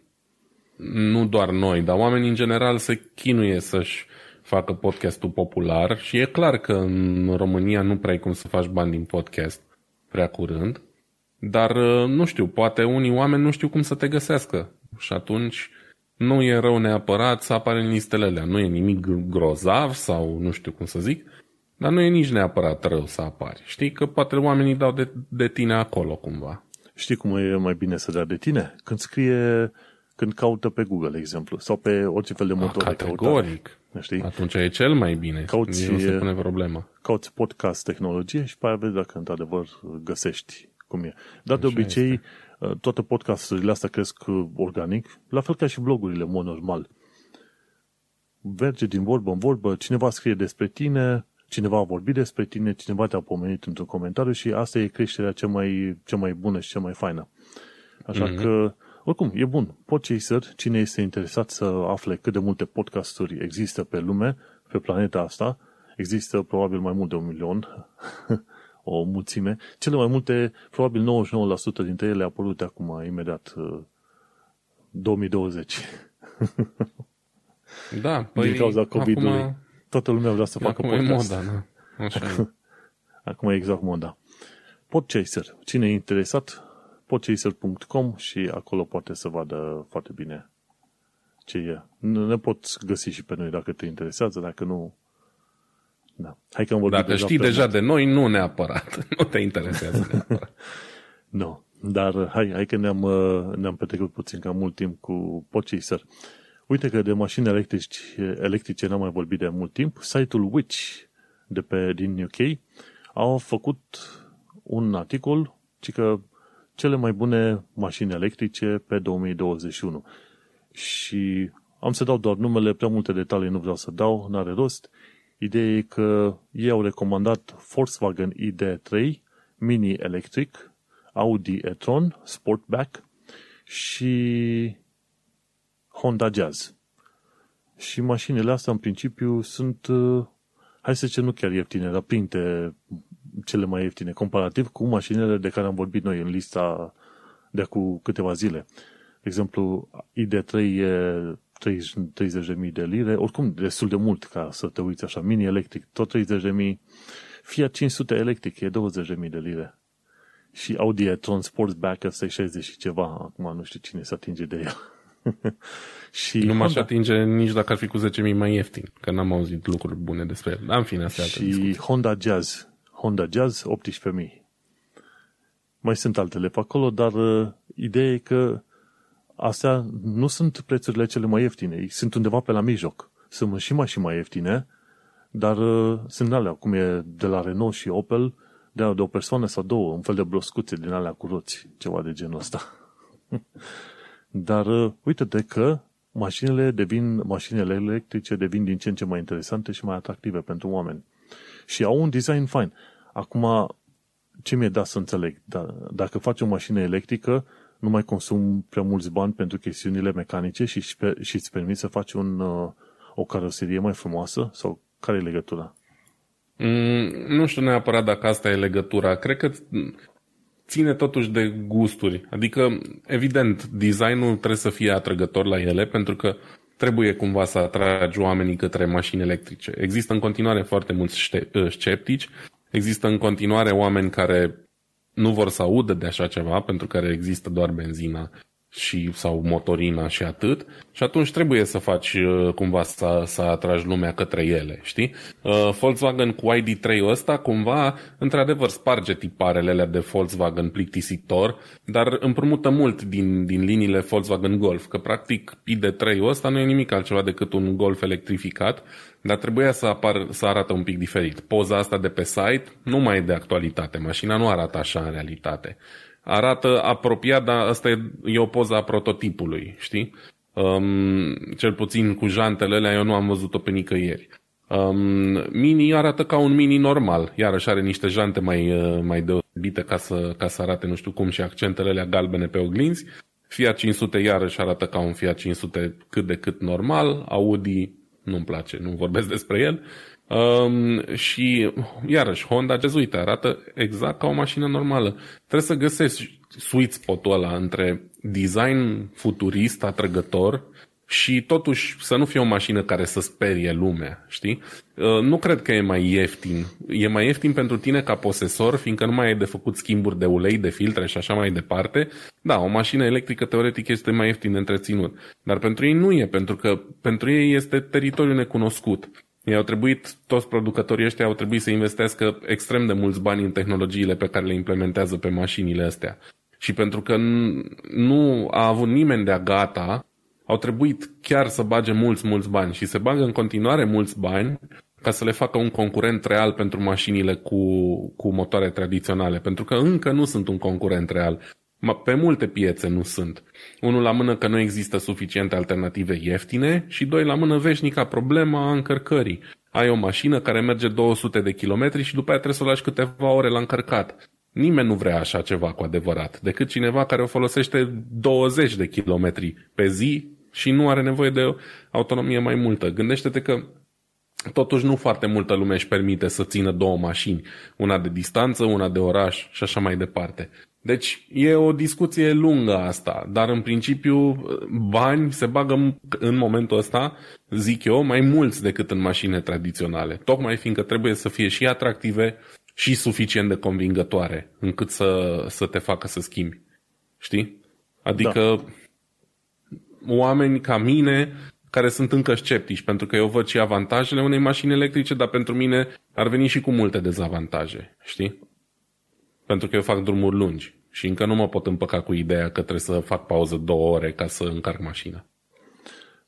B: nu doar noi, dar oamenii în general se chinuie să-și facă podcastul popular și e clar că în România nu prea ai cum să faci bani din podcast prea curând, dar nu știu, poate unii oameni nu știu cum să te găsească și atunci nu e rău neapărat să apare în listele alea. Nu e nimic grozav sau nu știu cum să zic, dar nu e nici neapărat rău să apari. Știi că poate oamenii dau de, de tine acolo cumva.
A: Știi cum e mai bine să dea de tine? Când scrie, când caută pe Google, exemplu, sau pe orice fel de motor
B: de Categoric. Știi? Atunci e cel mai bine. Cauți, nu se pune problema.
A: Cauți podcast tehnologie și pe aia vezi dacă într-adevăr găsești cum e. Dar Așa de obicei, este. toate podcasturile astea cresc organic, la fel ca și blogurile, în mod normal. Verge din vorbă în vorbă, cineva scrie despre tine, cineva a vorbit despre tine, cineva te-a pomenit într-un comentariu și asta e creșterea cea mai, cea mai bună și cea mai faină. Așa mm-hmm. că, oricum, e bun. Podchaser, cine este interesat să afle cât de multe podcasturi există pe lume, pe planeta asta, există probabil mai mult de un milion, o mulțime. Cele mai multe, probabil 99% dintre ele apărute acum, imediat, 2020.
B: Da, păi
A: Din cauza COVID-ului. Acum Toată lumea vrea să facă
B: Acum podcast. Acum e moda, nu? Așa e.
A: Acum e exact moda. Podchaser. Cine e interesat, podchaser.com și acolo poate să vadă foarte bine ce e. Ne poți găsi și pe noi dacă te interesează, dacă nu... Da. Hai că am
B: vorbit Dacă deja știi deja de noi, nu neapărat. Nu te interesează neapărat.
A: nu. Dar hai, hai că ne-am, ne-am petrecut puțin cam mult timp cu Podchaser. Uite că de mașini electrici, electrice n-am mai vorbit de mult timp. Site-ul Witch de pe, din UK au făcut un articol ci că cele mai bune mașini electrice pe 2021. Și am să dau doar numele, prea multe detalii nu vreau să dau, n-are rost. Ideea e că ei au recomandat Volkswagen ID3, Mini Electric, Audi e-tron, Sportback și Honda Jazz. Și mașinile astea, în principiu, sunt, uh, hai să zicem, nu chiar ieftine, dar printre cele mai ieftine, comparativ cu mașinile de care am vorbit noi în lista de acum câteva zile. De exemplu, ID3 e 30.000 de lire, oricum destul de mult ca să te uiți așa, mini electric, tot 30.000, Fiat 500 electric e 20.000 de lire. Și Audi e-tron Sportsback ăsta e 60 și ceva, acum nu știu cine se atinge de el.
B: și nu m-aș Honda... atinge nici dacă ar fi cu 10.000 mai ieftin, că n-am auzit lucruri bune despre el. Dar în fine, asta
A: Și discuție. Honda Jazz, Honda Jazz 18.000. Mai sunt altele pe acolo, dar uh, ideea e că astea nu sunt prețurile cele mai ieftine, sunt undeva pe la mijloc. Sunt și mașini mai ieftine, dar uh, sunt alea, cum e de la Renault și Opel, de, de o persoană sau două, un fel de broscuțe din alea cu roți, ceva de genul ăsta. dar uh, uite-te că mașinile devin, mașinile electrice devin din ce în ce mai interesante și mai atractive pentru oameni. Și au un design fine. Acum, ce mi-e dat să înțeleg? Da, dacă faci o mașină electrică, nu mai consumi prea mulți bani pentru chestiunile mecanice și, și îți permiți să faci un, uh, o caroserie mai frumoasă? Sau care e legătura?
B: Mm, nu știu neapărat dacă asta e legătura. Cred că ține totuși de gusturi. Adică, evident, designul trebuie să fie atrăgător la ele pentru că trebuie cumva să atragi oamenii către mașini electrice. Există în continuare foarte mulți uh, sceptici, există în continuare oameni care nu vor să audă de așa ceva, pentru care există doar benzina și, sau motorina și atât și atunci trebuie să faci uh, cumva să, să atragi lumea către ele, știi? Uh, Volkswagen cu ID3 ăsta cumva într-adevăr sparge tiparele alea de Volkswagen plictisitor, dar împrumută mult din, din liniile Volkswagen Golf, că practic ID3 ăsta nu e nimic altceva decât un Golf electrificat, dar trebuia să, apar, să arată un pic diferit. Poza asta de pe site nu mai e de actualitate, mașina nu arată așa în realitate arată apropiat, dar asta e, e o poză a prototipului, știi? Um, cel puțin cu jantele alea eu nu am văzut-o pe nicăieri. Um, mini arată ca un mini normal, iarăși are niște jante mai, uh, mai deosebite ca să, ca să arate nu știu cum și accentele alea galbene pe oglinzi. Fiat 500 iarăși arată ca un Fiat 500 cât de cât normal, Audi nu-mi place, nu vorbesc despre el. Um, și, iarăși, Honda Jazz, uite, arată exact ca o mașină normală. Trebuie să găsești sweet spot-ul ăla între design futurist, atrăgător și totuși să nu fie o mașină care să sperie lumea, știi? Uh, nu cred că e mai ieftin. E mai ieftin pentru tine ca posesor, fiindcă nu mai ai de făcut schimburi de ulei, de filtre și așa mai departe. Da, o mașină electrică teoretic este mai ieftin de întreținut. Dar pentru ei nu e, pentru că pentru ei este teritoriu necunoscut. Ei au trebuit, toți producătorii ăștia au trebuit să investească extrem de mulți bani în tehnologiile pe care le implementează pe mașinile astea. Și pentru că nu a avut nimeni de-a gata, au trebuit chiar să bage mulți, mulți bani și se bagă în continuare mulți bani ca să le facă un concurent real pentru mașinile cu, cu motoare tradiționale, pentru că încă nu sunt un concurent real. Pe multe piețe nu sunt. Unul la mână că nu există suficiente alternative ieftine și doi la mână veșnica problema a încărcării. Ai o mașină care merge 200 de kilometri și după aia trebuie să o lași câteva ore la încărcat. Nimeni nu vrea așa ceva cu adevărat, decât cineva care o folosește 20 de kilometri pe zi și nu are nevoie de autonomie mai multă. Gândește-te că totuși nu foarte multă lume își permite să țină două mașini, una de distanță, una de oraș și așa mai departe. Deci e o discuție lungă asta, dar în principiu bani se bagă în momentul ăsta, zic eu, mai mulți decât în mașini tradiționale. Tocmai fiindcă trebuie să fie și atractive și suficient de convingătoare încât să, să te facă să schimbi. Știi? Adică da. oameni ca mine care sunt încă sceptici, pentru că eu văd și avantajele unei mașini electrice, dar pentru mine ar veni și cu multe dezavantaje. Știi? Pentru că eu fac drumuri lungi și încă nu mă pot împăca cu ideea că trebuie să fac pauză două ore ca să încarc mașina.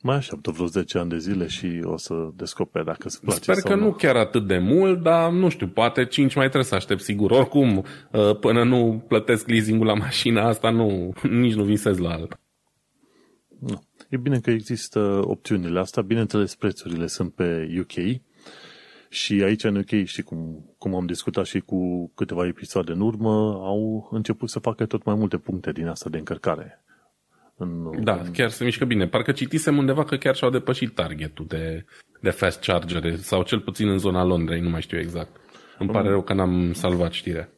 A: Mai așteaptă vreo 10 ani de zile și o să descoperi dacă îți place
B: Sper
A: sau
B: că
A: nu.
B: nu chiar atât de mult, dar nu știu, poate 5 mai trebuie să aștept sigur. Oricum, uh, până nu plătesc leasing-ul la mașina asta, nu, nici nu visez la alta.
A: Nu. E bine că există opțiunile astea. Bineînțeles, prețurile sunt pe UK și aici în UK, și cum, cum am discutat și cu câteva episoade în urmă, au început să facă tot mai multe puncte din asta de încărcare.
B: În, da, în... chiar se mișcă bine. Parcă citisem undeva că chiar și-au depășit targetul de, de fast chargere, sau cel puțin în zona Londrei, nu mai știu exact. Îmi pare rău că n-am salvat știrea.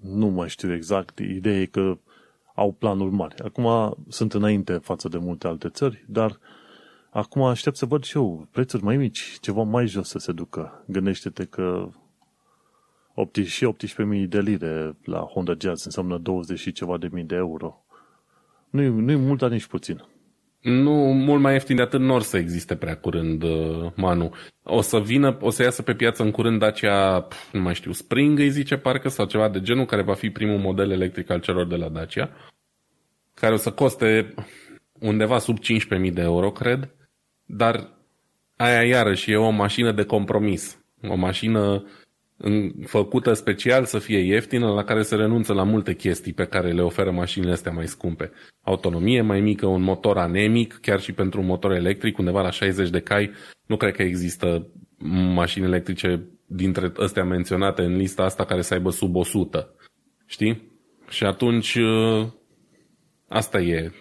A: Nu mai știu exact. Ideea e că au planuri mari. Acum sunt înainte față de multe alte țări, dar acum aștept să văd și eu prețuri mai mici, ceva mai jos să se ducă. Gândește-te că 18, și 18.000 de lire la Honda Jazz înseamnă 20 și ceva de mii de euro. Nu-i, nu-i mult, dar nici puțin.
B: Nu, mult mai ieftin de atât nu or să existe prea curând, uh, Manu. O să vină, o să iasă pe piață în curând Dacia, nu mai știu, Spring îi zice parcă, sau ceva de genul, care va fi primul model electric al celor de la Dacia, care o să coste undeva sub 15.000 de euro, cred, dar aia iarăși e o mașină de compromis. O mașină făcută special să fie ieftină, la care se renunță la multe chestii pe care le oferă mașinile astea mai scumpe. Autonomie mai mică, un motor anemic, chiar și pentru un motor electric, undeva la 60 de cai, nu cred că există mașini electrice dintre astea menționate în lista asta care să aibă sub 100. Știi? Și atunci ă, asta e.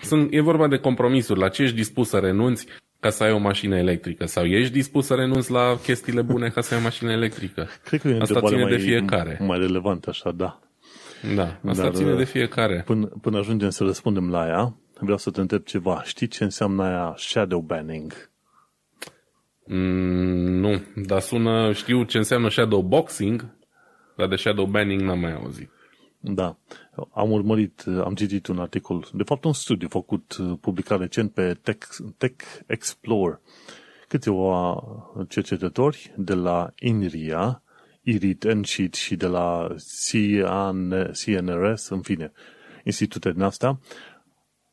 B: Sunt, e vorba de compromisuri. La ce ești dispus să renunți ca să ai o mașină electrică? Sau ești dispus să renunți la chestiile bune ca să ai o mașină electrică?
A: Cred că e
B: Asta ține
A: mai,
B: de fiecare.
A: Mai relevant așa, da.
B: Da, asta Dar, ține de fiecare.
A: Până, până ajungem să răspundem la ea, vreau să te întreb ceva. Știi ce înseamnă aia shadow banning?
B: Mm, nu, dar sună, știu ce înseamnă shadow boxing, dar de shadow banning n-am mai auzit.
A: Da. Am urmărit, am citit un articol, de fapt un studiu făcut, publicat recent pe Tech, Tech Explorer. Câțiva cercetători de la INRIA, IRIT, NSHIT și de la CN, CNRS, în fine, institute din astea,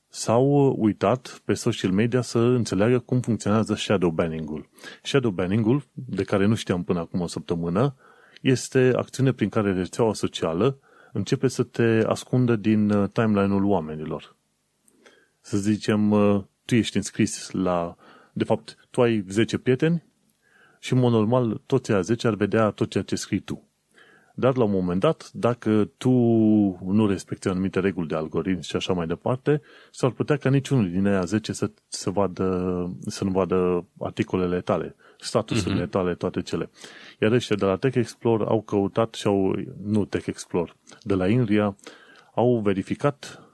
A: s-au uitat pe social media să înțeleagă cum funcționează shadow banning-ul. Shadow banning-ul, de care nu știam până acum o săptămână, este acțiune prin care rețeaua socială începe să te ascundă din uh, timeline-ul oamenilor. Să zicem, uh, tu ești înscris la... De fapt, tu ai 10 prieteni și, în mod normal, toți aia 10 ar vedea tot ceea ce scrii tu. Dar, la un moment dat, dacă tu nu respecti anumite reguli de algoritm și așa mai departe, s-ar putea ca niciunul din aia 10 să, să, vadă, să nu vadă articolele tale, statusurile uh-huh. tale, toate cele. Iar ăștia de la Tech Explore au căutat și au, nu Tech Explore, de la Inria, au verificat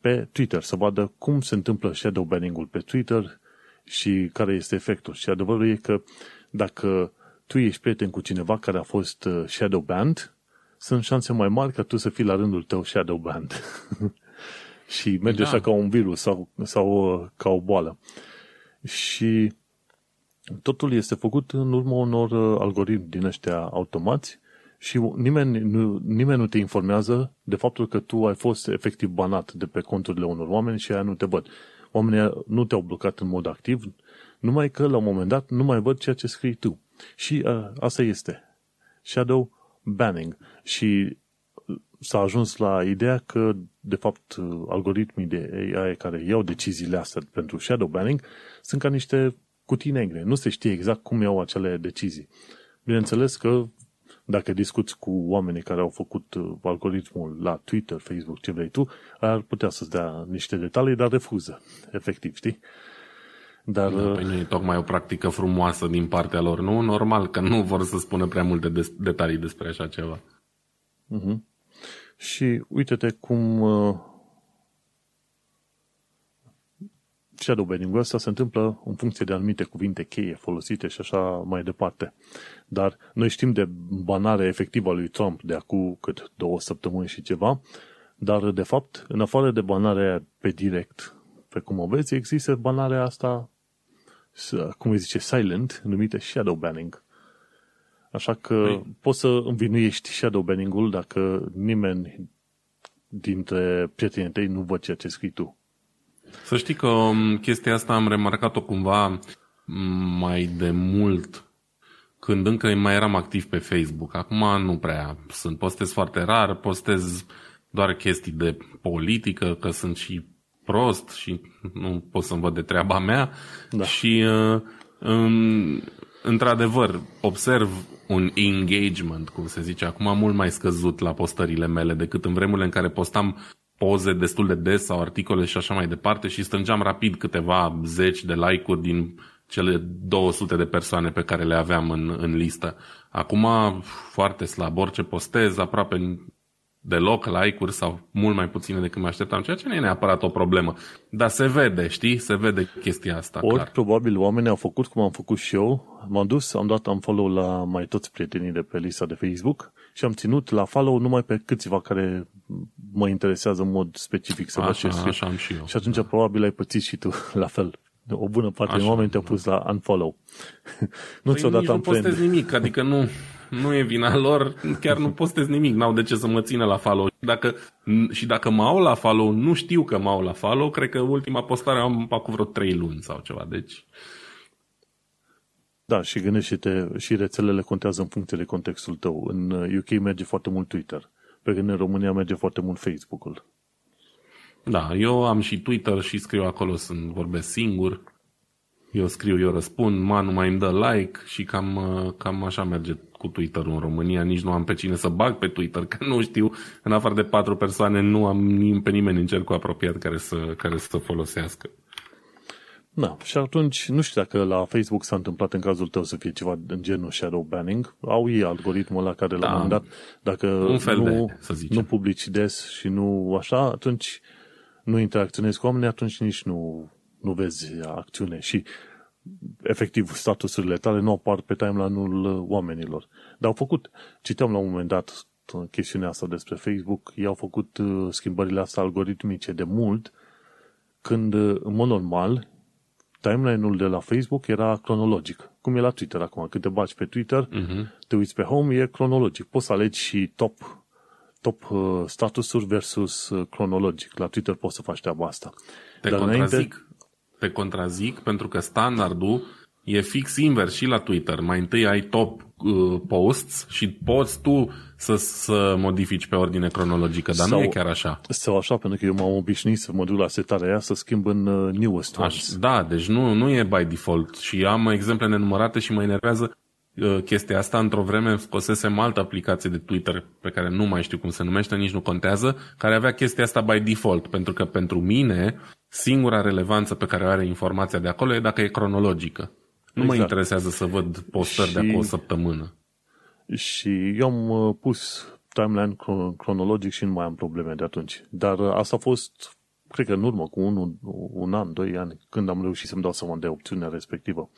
A: pe Twitter să vadă cum se întâmplă shadow banning-ul pe Twitter și care este efectul. Și adevărul e că dacă tu ești prieten cu cineva care a fost uh, shadow banned, sunt șanse mai mari ca tu să fii la rândul tău shadow banned. și merge da. așa ca un virus sau, sau uh, ca o boală. Și Totul este făcut în urma unor uh, algoritmi din ăștia automați și nimeni nu, nimeni nu te informează de faptul că tu ai fost efectiv banat de pe conturile unor oameni și aia nu te văd. Oamenii nu te-au blocat în mod activ, numai că la un moment dat nu mai văd ceea ce scrii tu. Și uh, asta este. Shadow banning. Și uh, s-a ajuns la ideea că, de fapt, uh, algoritmii de AI care iau deciziile astea pentru shadow banning sunt ca niște cutii negre. Nu se știe exact cum iau acele decizii. Bineînțeles că dacă discuți cu oamenii care au făcut uh, algoritmul la Twitter, Facebook, ce vrei tu, ar putea să-ți dea niște detalii, dar refuză, efectiv, știi?
B: Dar, da, păi nu e tocmai o practică frumoasă din partea lor, nu? Normal că nu vor să spună prea multe des- detalii despre așa ceva.
A: Uh-huh. Și uite-te cum uh, shadowbanning-ul ăsta se întâmplă în funcție de anumite cuvinte cheie folosite și așa mai departe. Dar noi știm de banare efectivă a lui Trump de acum cât două săptămâni și ceva, dar de fapt, în afară de banarea pe direct, pe cum o vezi, există banarea asta, cum îi zice, silent, numită shadow banning. Așa că păi. poți să învinuiești shadow banning-ul dacă nimeni dintre prietenii tăi nu văd ceea ce scrii tu.
B: Să știi că um, chestia asta am remarcat-o cumva mai de mult când încă mai eram activ pe Facebook. Acum nu prea sunt. Postez foarte rar, postez doar chestii de politică, că sunt și prost și nu pot să-mi văd de treaba mea da. și uh, um, într-adevăr observ un engagement, cum se zice acum, mult mai scăzut la postările mele decât în vremurile în care postam poze destul de des sau articole și așa mai departe și strângeam rapid câteva zeci de like-uri din cele 200 de persoane pe care le aveam în, în listă. Acum foarte slab, orice postez, aproape deloc like-uri sau mult mai puține decât mă așteptam, ceea ce nu e neapărat o problemă. Dar se vede, știi? Se vede chestia asta.
A: Ori
B: clar.
A: probabil oamenii au făcut cum am făcut și eu. M-am dus, am dat am follow la mai toți prietenii de pe lista de Facebook și am ținut la follow numai pe câțiva care mă interesează în mod specific să văd ce
B: așa am și eu.
A: Și atunci da. probabil ai pățit și tu la fel. O bună parte din oameni te-au pus la unfollow.
B: nu păi ți-o dat nu postez nimic, adică nu, nu e vina lor, chiar nu postez nimic, n-au de ce să mă țină la follow. Dacă, și dacă mă au la follow, nu știu că mă au la follow, cred că ultima postare am acum vreo 3 luni sau ceva, deci...
A: Da, și gândește-te, și rețelele contează în funcție de contextul tău. În UK merge foarte mult Twitter, pe când în România merge foarte mult Facebook-ul.
B: Da, eu am și Twitter și scriu acolo, sunt vorbesc singur. Eu scriu, eu răspund, Manu mai îmi dă like și cam, cam așa merge cu Twitter în România. Nici nu am pe cine să bag pe Twitter, că nu știu, în afară de patru persoane, nu am pe nimeni în cercul apropiat care să, care să folosească.
A: Da, și atunci nu știu dacă la Facebook s-a întâmplat în cazul tău să fie ceva în genul shadow banning. Au ei algoritmul la care da, l-am dat. Dacă
B: un fel
A: nu,
B: de, să
A: nu publici des și nu așa, atunci nu interacționezi cu oamenii, atunci nici nu, nu vezi acțiune și efectiv statusurile tale nu apar pe timeline-ul oamenilor. Dar au făcut, citeam la un moment dat chestiunea asta despre Facebook, ei au făcut uh, schimbările astea algoritmice de mult, când uh, în mod normal timeline-ul de la Facebook era cronologic, cum e la Twitter acum. Când te bagi pe Twitter, uh-huh. te uiți pe home, e cronologic. Poți să alegi și top top uh, statusuri versus uh, cronologic. La Twitter poți să faci treaba asta.
B: Te Dar contrazic. Înainte... Te contrazic pentru că standardul e fix invers și la Twitter. Mai întâi ai top uh, posts și poți tu să, să modifici pe ordine cronologică, dar sau, nu e chiar așa.
A: Sau așa, pentru că eu m-am obișnuit să mă duc la setarea aia să schimb în uh, newest
B: ones. Da, deci nu, nu e by default și am exemple nenumărate și mă enervează Uh, chestia asta. Într-o vreme scosesem altă aplicație de Twitter pe care nu mai știu cum se numește, nici nu contează, care avea chestia asta by default, pentru că pentru mine singura relevanță pe care o are informația de acolo e dacă e cronologică. Nu exact. mă interesează să văd postări și... de acolo o săptămână.
A: Și eu am uh, pus timeline cronologic și nu mai am probleme de atunci. Dar uh, asta a fost, cred că în urmă, cu un, un an, doi ani, când am reușit să-mi dau seama de opțiunea respectivă.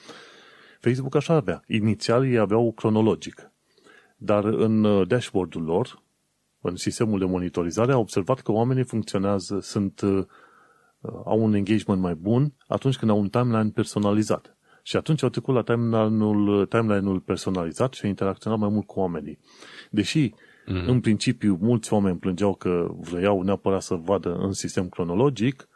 A: Facebook așa avea. Inițial ei aveau cronologic. Dar în uh, dashboard-ul lor, în sistemul de monitorizare, au observat că oamenii funcționează, sunt, uh, au un engagement mai bun atunci când au un timeline personalizat. Și atunci au trecut la timeline-ul, timeline-ul personalizat și au interacționat mai mult cu oamenii. Deși, mm-hmm. în principiu, mulți oameni plângeau că vreau neapărat să vadă în sistem cronologic,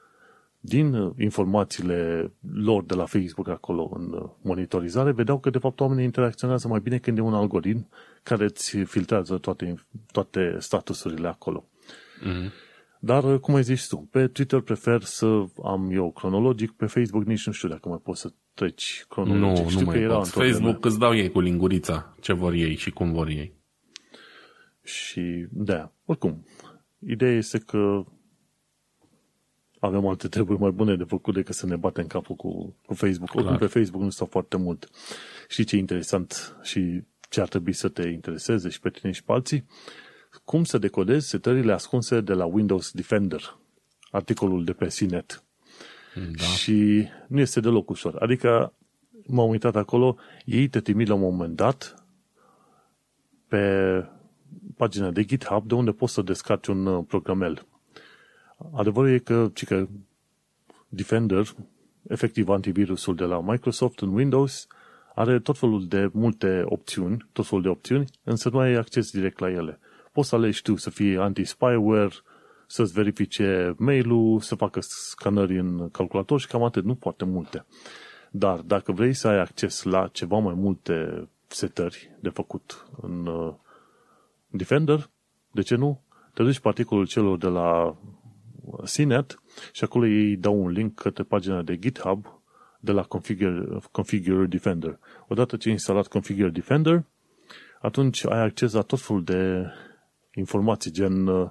A: din uh, informațiile lor de la Facebook acolo în uh, monitorizare, vedeau că de fapt oamenii interacționează mai bine când e un algoritm care îți filtrează toate, toate statusurile acolo. Mm-hmm. Dar, uh, cum ai zis tu, pe Twitter prefer să am eu cronologic, pe Facebook nici nu știu dacă mai poți să treci cronologic.
B: Nu, știu nu mai era poți. Facebook îți dau ei cu lingurița ce vor ei și cum vor ei.
A: Și, da, oricum, ideea este că avem alte treburi mai bune de făcut decât să ne batem capul cu, cu Facebook. Clar. Oricum pe Facebook nu stau foarte mult. Știi ce e interesant și ce ar trebui să te intereseze și pe tine și pe alții? Cum să decodezi setările ascunse de la Windows Defender. Articolul de pe CNET. Da. Și nu este deloc ușor. Adică m-am uitat acolo, ei te trimit la un moment dat pe pagina de GitHub de unde poți să descarci un uh, programel Adevărul e că, că Defender, efectiv antivirusul de la Microsoft în Windows, are tot felul de multe opțiuni, tot felul de opțiuni, însă nu ai acces direct la ele. Poți să alegi tu să fie anti-spyware, să-ți verifice mail-ul, să facă scanări în calculator și cam atât, nu foarte multe. Dar dacă vrei să ai acces la ceva mai multe setări de făcut în uh, Defender, de ce nu? Te duci pe articolul celor de la CNET și acolo ei dau un link către pagina de GitHub de la Configure, Configure Defender. Odată ce ai instalat Configure Defender, atunci ai acces la tot felul de informații, gen uh,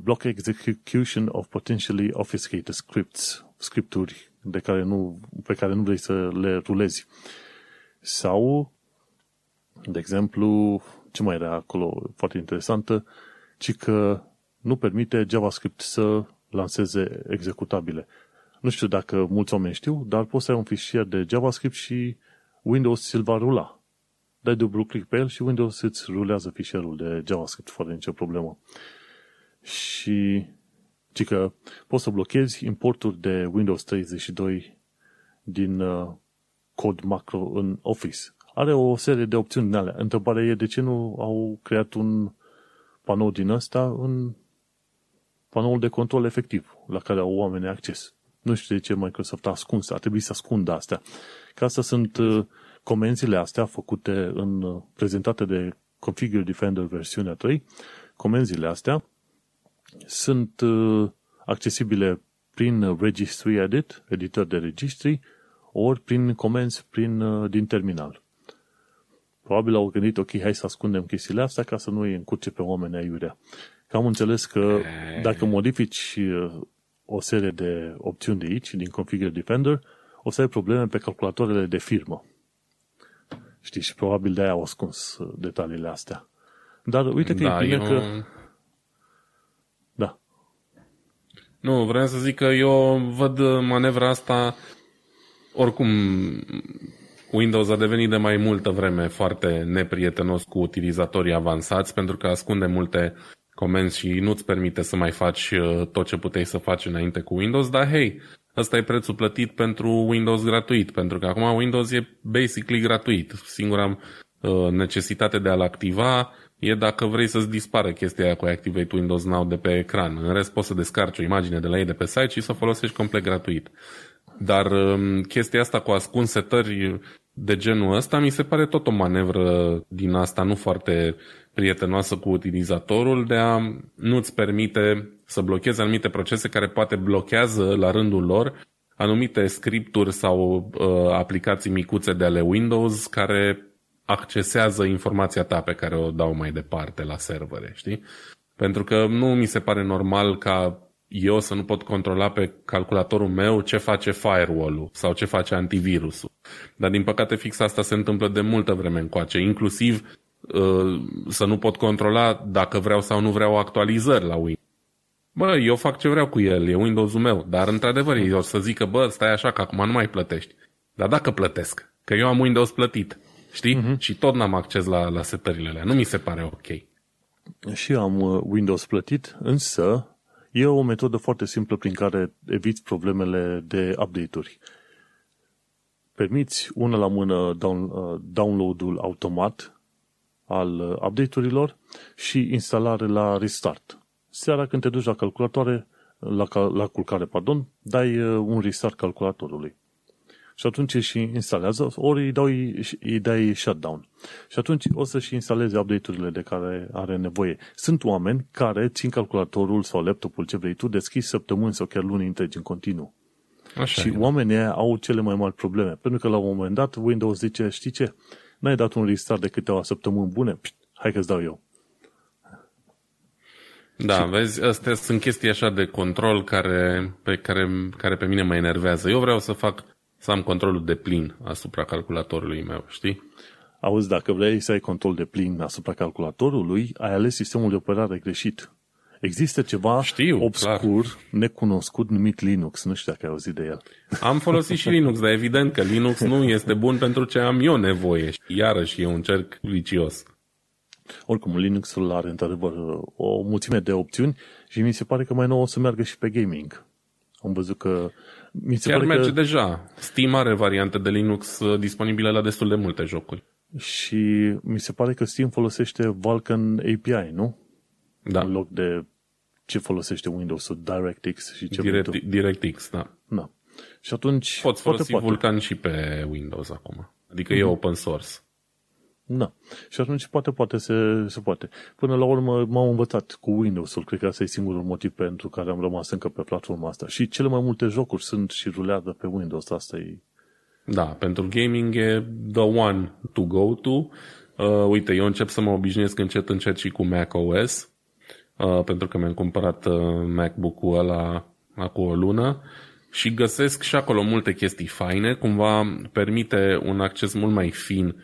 A: block execution of potentially obfuscated scripts, scripturi de care nu, pe care nu vrei să le rulezi. Sau, de exemplu, ce mai era acolo foarte interesantă, ci că nu permite JavaScript să lanseze executabile. Nu știu dacă mulți oameni știu, dar poți să ai un fișier de JavaScript și Windows ți-l va rula. Dai dublu click pe el și Windows îți rulează fișierul de JavaScript fără nicio problemă. Și ci că poți să blochezi importuri de Windows 32 din uh, cod macro în Office. Are o serie de opțiuni din alea. Întrebarea e de ce nu au creat un panou din ăsta în panoul de control efectiv, la care au oamenii acces. Nu știu de ce Microsoft a ascuns, ar trebui să ascundă astea. Că asta sunt uh, comenzile astea făcute în, uh, prezentate de Configure Defender versiunea 3. Comenzile astea sunt uh, accesibile prin Registry Edit, editor de registri, ori prin comenzi prin, din terminal. Probabil au gândit, ok, hai să ascundem chestiile astea ca să nu îi încurce pe oameni aiurea. Că am înțeles că dacă modifici o serie de opțiuni de aici, din Configure Defender, o să ai probleme pe calculatoarele de firmă. Știi, și probabil de-aia au ascuns detaliile astea. Dar uite că da, e bine eu... că... Da.
B: Nu, vreau să zic că eu văd manevra asta oricum Windows a devenit de mai multă vreme foarte neprietenos cu utilizatorii avansați pentru că ascunde multe comenzi și nu-ți permite să mai faci uh, tot ce puteai să faci înainte cu Windows, dar hei, ăsta e prețul plătit pentru Windows gratuit, pentru că acum Windows e basically gratuit. Singura uh, necesitate de a-l activa e dacă vrei să-ți dispară chestia aia cu Activate Windows Now de pe ecran. În rest poți să descarci o imagine de la ei de pe site și să o folosești complet gratuit. Dar um, chestia asta cu ascuns setări de genul ăsta mi se pare tot o manevră din asta nu foarte prietenoasă cu utilizatorul de a nu-ți permite să blochezi anumite procese care poate blochează la rândul lor anumite scripturi sau uh, aplicații micuțe de ale Windows care accesează informația ta pe care o dau mai departe la servere, știi? Pentru că nu mi se pare normal ca eu să nu pot controla pe calculatorul meu ce face firewall-ul sau ce face antivirusul. Dar din păcate fix asta se întâmplă de multă vreme încoace, inclusiv uh, să nu pot controla dacă vreau sau nu vreau actualizări la Windows. Bă, eu fac ce vreau cu el, e Windows-ul meu, dar într-adevăr eu o să zică, bă, stai așa că acum nu mai plătești. Dar dacă plătesc, că eu am Windows plătit, știi? Uh-huh. Și tot n-am acces la, la setările alea. Nu mi se pare ok.
A: Și eu am uh, Windows plătit, însă E o metodă foarte simplă prin care eviți problemele de update-uri. Permiți una la mână down, uh, download-ul automat al uh, update-urilor și instalare la restart. Seara când te duci la calculatoare, la, la culcare, pardon, dai uh, un restart calculatorului și atunci și instalează, ori îi, dau, îi dai shutdown. Și atunci o să-și instaleze update-urile de care are nevoie. Sunt oameni care țin calculatorul sau laptopul, ce vrei tu, deschis săptămâni sau chiar luni întregi în continuu. Așa și e. oamenii au cele mai mari probleme. Pentru că la un moment dat Windows zice, știi ce, n-ai dat un restart de câteva săptămâni bune, Pșt, hai că-ți dau eu.
B: Da, și... vezi, astea sunt chestii așa de control care, pe care, care pe mine mă enervează. Eu vreau să fac să am controlul de plin asupra calculatorului meu, știi?
A: Auzi, dacă vrei să ai control de plin asupra calculatorului, ai ales sistemul de operare greșit. Există ceva Știu, obscur, clar. necunoscut, numit Linux. Nu știu dacă ai auzit de el.
B: Am folosit și Linux, dar evident că Linux nu este bun pentru ce am eu nevoie. Iarăși e un cerc vicios.
A: Oricum, Linux-ul are într-adevăr o mulțime de opțiuni și mi se pare că mai nou o să meargă și pe gaming. Am văzut că
B: mi se Chiar pare merge că... deja. Steam are variante de Linux uh, disponibile la destul de multe jocuri.
A: Și mi se pare că Steam folosește Vulkan API, nu?
B: Da.
A: În loc de ce folosește Windows-ul, DirectX și ce
B: Direct, DirectX, da.
A: Da. Și atunci...
B: Poți folosi poate. Vulkan și pe Windows acum. Adică mm-hmm. e mhm. open source.
A: Da. Și atunci poate, poate se, se poate. Până la urmă m-am învățat cu Windows-ul, cred că asta e singurul motiv pentru care am rămas încă pe platforma asta. Și cele mai multe jocuri sunt și rulează pe Windows, asta e...
B: Da, pentru gaming e the one to go to. Uh, uite, eu încep să mă obișnuiesc încet încet și cu Mac OS, uh, pentru că mi-am cumpărat uh, MacBook-ul ăla acum o lună și găsesc și acolo multe chestii faine, cumva permite un acces mult mai fin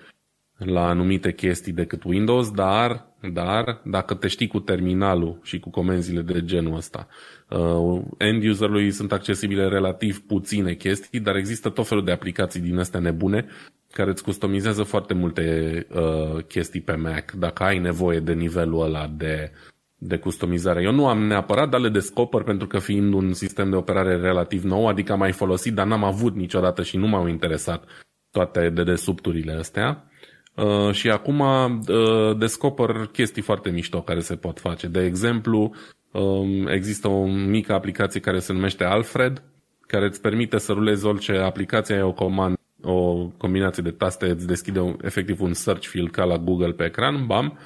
B: la anumite chestii decât Windows, dar, dar dacă te știi cu terminalul și cu comenzile de genul ăsta, uh, end userului sunt accesibile relativ puține chestii, dar există tot felul de aplicații din astea nebune care îți customizează foarte multe uh, chestii pe Mac, dacă ai nevoie de nivelul ăla de, de customizare. Eu nu am neapărat, dar le descoper pentru că fiind un sistem de operare relativ nou, adică am mai folosit, dar n-am avut niciodată și nu m-au interesat toate dedesubturile astea. Uh, și acum uh, descoper chestii foarte mișto care se pot face. De exemplu, um, există o mică aplicație care se numește Alfred, care îți permite să rulezi orice aplicație, ai o comandă o combinație de taste, îți deschide un, efectiv un search field ca la Google pe ecran, bam,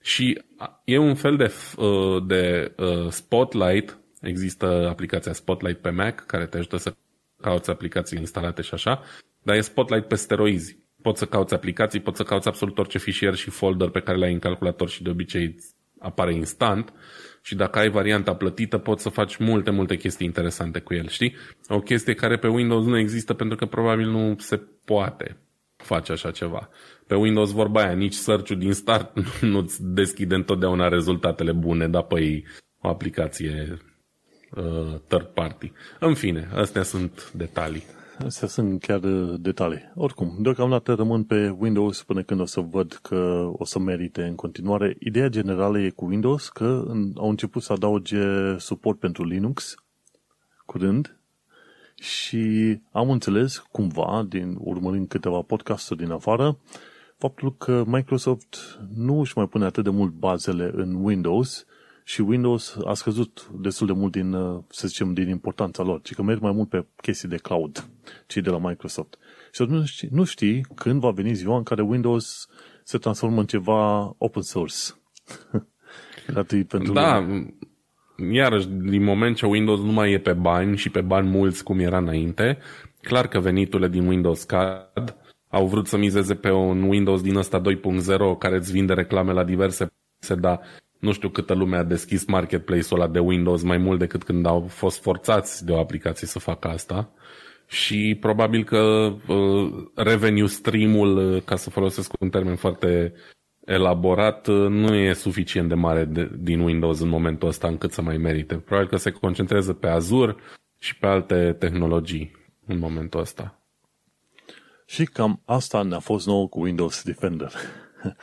B: și e un fel de, uh, de Spotlight, există aplicația Spotlight pe Mac, care te ajută să cauți aplicații instalate și așa, dar e Spotlight pe steroizi. Poți să cauți aplicații, poți să cauți absolut orice fișier și folder pe care le-ai în calculator și de obicei apare instant. Și dacă ai varianta plătită poți să faci multe, multe chestii interesante cu el, știi? O chestie care pe Windows nu există pentru că probabil nu se poate face așa ceva. Pe Windows vorba aia, nici search din start nu-ți deschide întotdeauna rezultatele bune, dar pe o aplicație uh, third party. În fine, astea sunt detalii.
A: Astea sunt chiar uh, detalii. Oricum, deocamdată rămân pe Windows până când o să văd că o să merite în continuare. Ideea generală e cu Windows că au început să adauge suport pentru Linux curând și am înțeles cumva, din urmărind câteva podcasturi din afară, faptul că Microsoft nu își mai pune atât de mult bazele în Windows, și Windows a scăzut destul de mult din, uh, să zicem, din importanța lor, ci că merg mai mult pe chestii de cloud, cei de la Microsoft. Și nu știi, nu știi când va veni ziua în care Windows se transformă în ceva open source.
B: pentru da, lume. Iarăși, din moment ce Windows nu mai e pe bani și pe bani mulți cum era înainte, clar că veniturile din Windows cad, au vrut să mizeze pe un Windows din ăsta 2.0 care îți vinde reclame la diverse se da nu știu câtă lume a deschis marketplace-ul ăla de Windows mai mult decât când au fost forțați de o aplicație să facă asta. Și probabil că uh, revenue stream-ul, uh, ca să folosesc un termen foarte elaborat, uh, nu e suficient de mare de, din Windows în momentul ăsta încât să mai merite. Probabil că se concentrează pe Azure și pe alte tehnologii în momentul ăsta.
A: Și cam asta ne-a fost nou cu Windows Defender.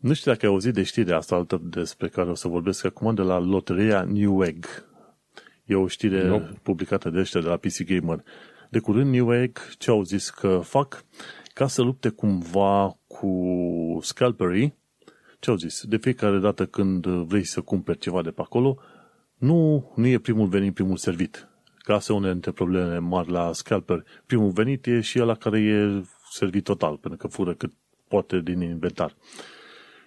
A: Nu știu dacă ai auzit de știrea asta altă despre care o să vorbesc acum de la loteria Newegg. E o știre nope. publicată de ăștia de la PC Gamer. De curând Newegg ce au zis că fac ca să lupte cumva cu scalperii, ce au zis? De fiecare dată când vrei să cumperi ceva de pe acolo, nu, nu e primul venit, primul servit. Ca să une dintre problemele mari la scalper. Primul venit e și ăla care e servit total, pentru că fură cât poate din inventar.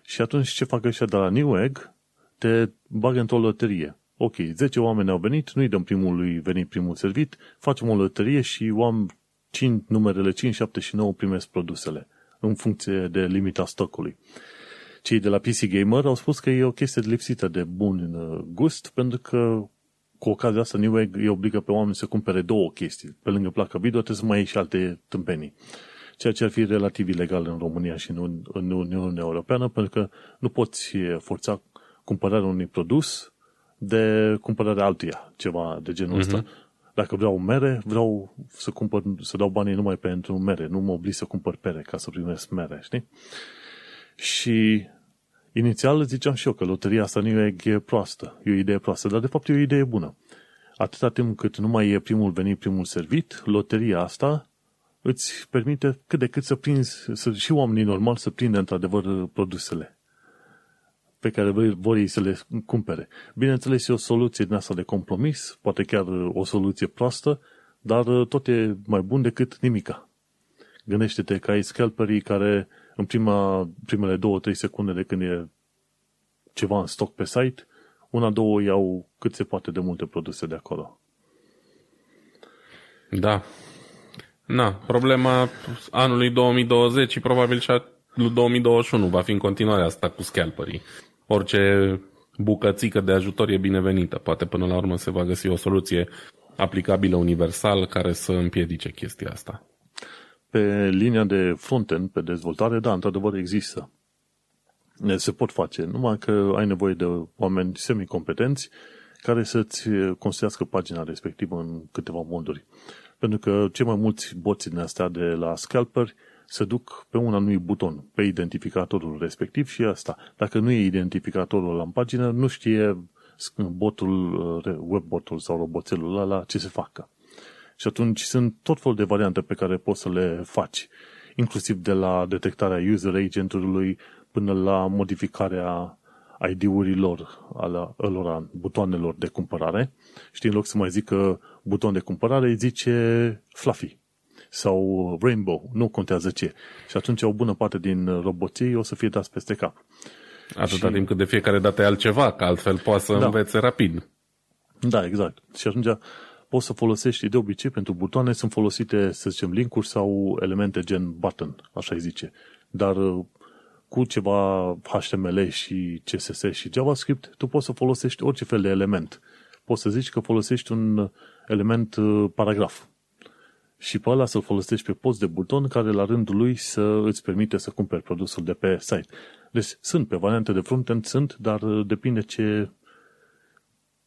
A: Și atunci ce fac ăștia de la Newegg? Te bagă într-o loterie. Ok, 10 oameni au venit, nu-i dăm primului venit, primul servit, facem o loterie și oameni 5, numerele 5, 7 și 9 primesc produsele în funcție de limita stocului. Cei de la PC Gamer au spus că e o chestie lipsită de bun gust pentru că cu ocazia asta Newegg îi obligă pe oameni să cumpere două chestii. Pe lângă placa video trebuie să mai iei și alte tâmpenii ceea ce ar fi relativ ilegal în România și în, în Uniunea Europeană, pentru că nu poți forța cumpărarea unui produs de cumpărarea altuia, ceva de genul uh-huh. ăsta. Dacă vreau mere, vreau să cumpăr, să dau banii numai pentru mere, nu mă oblig să cumpăr pere ca să primesc mere, știi? Și inițial ziceam și eu că loteria asta nu e proastă, e o idee proastă, dar de fapt e o idee bună. Atâta timp cât nu mai e primul venit, primul servit, loteria asta îți permite cât de cât să prinzi, să, și oamenii normali să prindă într-adevăr produsele pe care vor ei să le cumpere. Bineînțeles, e o soluție din asta de compromis, poate chiar o soluție proastă, dar tot e mai bun decât nimica. Gândește-te că ai scalperii care în prima, primele două, trei secunde de când e ceva în stoc pe site, una, două iau cât se poate de multe produse de acolo.
B: Da. Na, problema anului 2020 și probabil și a lui 2021 va fi în continuare asta cu scalperii. Orice bucățică de ajutor e binevenită. Poate până la urmă se va găsi o soluție aplicabilă universal care să împiedice chestia asta.
A: Pe linia de frontend, pe dezvoltare, da, într-adevăr există. Se pot face, numai că ai nevoie de oameni semicompetenți care să-ți construiască pagina respectivă în câteva moduri. Pentru că cei mai mulți boți din astea de la scalper se duc pe un anumit buton, pe identificatorul respectiv și asta. Dacă nu e identificatorul la în pagină, nu știe botul, webbotul sau roboțelul ăla ce se facă. Și atunci sunt tot felul de variante pe care poți să le faci, inclusiv de la detectarea user agentului până la modificarea ID-urilor, ala, alora, butoanelor de cumpărare. Știi, în loc să mai zică buton de cumpărare, îi zice Fluffy sau Rainbow, nu contează ce. Și atunci o bună parte din roboții o să fie dați peste cap.
B: Atâta și... timp cât de fiecare dată e altceva, că altfel poate să da. învețe rapid.
A: Da, exact. Și atunci poți să folosești, de obicei, pentru butoane sunt folosite, să zicem, linkuri sau elemente gen button, așa îi zice. Dar uh, cu ceva HTML și CSS și JavaScript, tu poți să folosești orice fel de element. Poți să zici că folosești un element uh, paragraf. Și pe ăla să-l folosești pe post de buton care la rândul lui să îți permite să cumperi produsul de pe site. Deci sunt pe variante de frontend, sunt, dar uh, depinde ce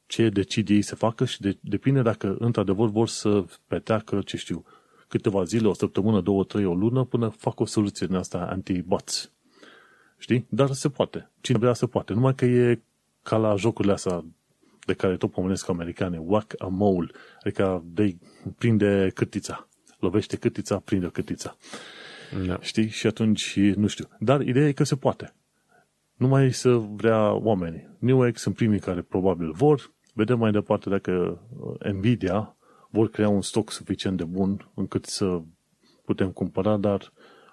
A: ce decide ei să facă și de, depinde dacă într-adevăr vor să peteacă, ce știu, câteva zile, o săptămână, două, trei, o lună, până fac o soluție din asta anti-bots. Știi? Dar se poate. Cine vrea se poate. Numai că e ca la jocurile astea de care tot pomenesc americane, whack a mole, adică de prinde cârtița. Lovește cârtița, prinde cârtița. Da. Știi? Și atunci, nu știu. Dar ideea e că se poate. Numai să vrea oamenii. Newegg sunt primii care probabil vor, Vedem mai departe dacă uh, Nvidia vor crea un stoc suficient de bun încât să putem cumpăra, dar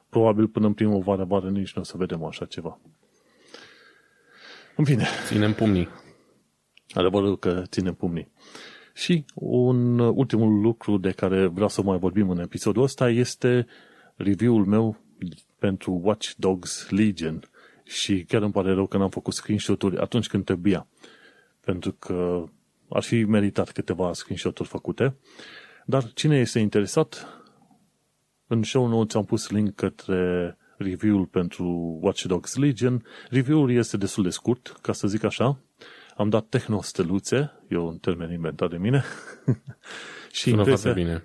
A: probabil până în primăvară, vară nici nu o să vedem așa ceva. În fine.
B: Ținem pumnii.
A: Adevărul că ținem pumnii. Și un ultimul lucru de care vreau să mai vorbim în episodul ăsta este review-ul meu pentru Watch Dogs Legion. Și chiar îmi pare rău că n-am făcut screenshot-uri atunci când trebuia pentru că ar fi meritat câteva screenshot-uri făcute. Dar cine este interesat, în show notes am pus link către review-ul pentru Watch Dogs Legion. Review-ul este destul de scurt, ca să zic așa. Am dat tehnosteluțe, e un termen inventat de mine.
B: și Sună impresia, bine.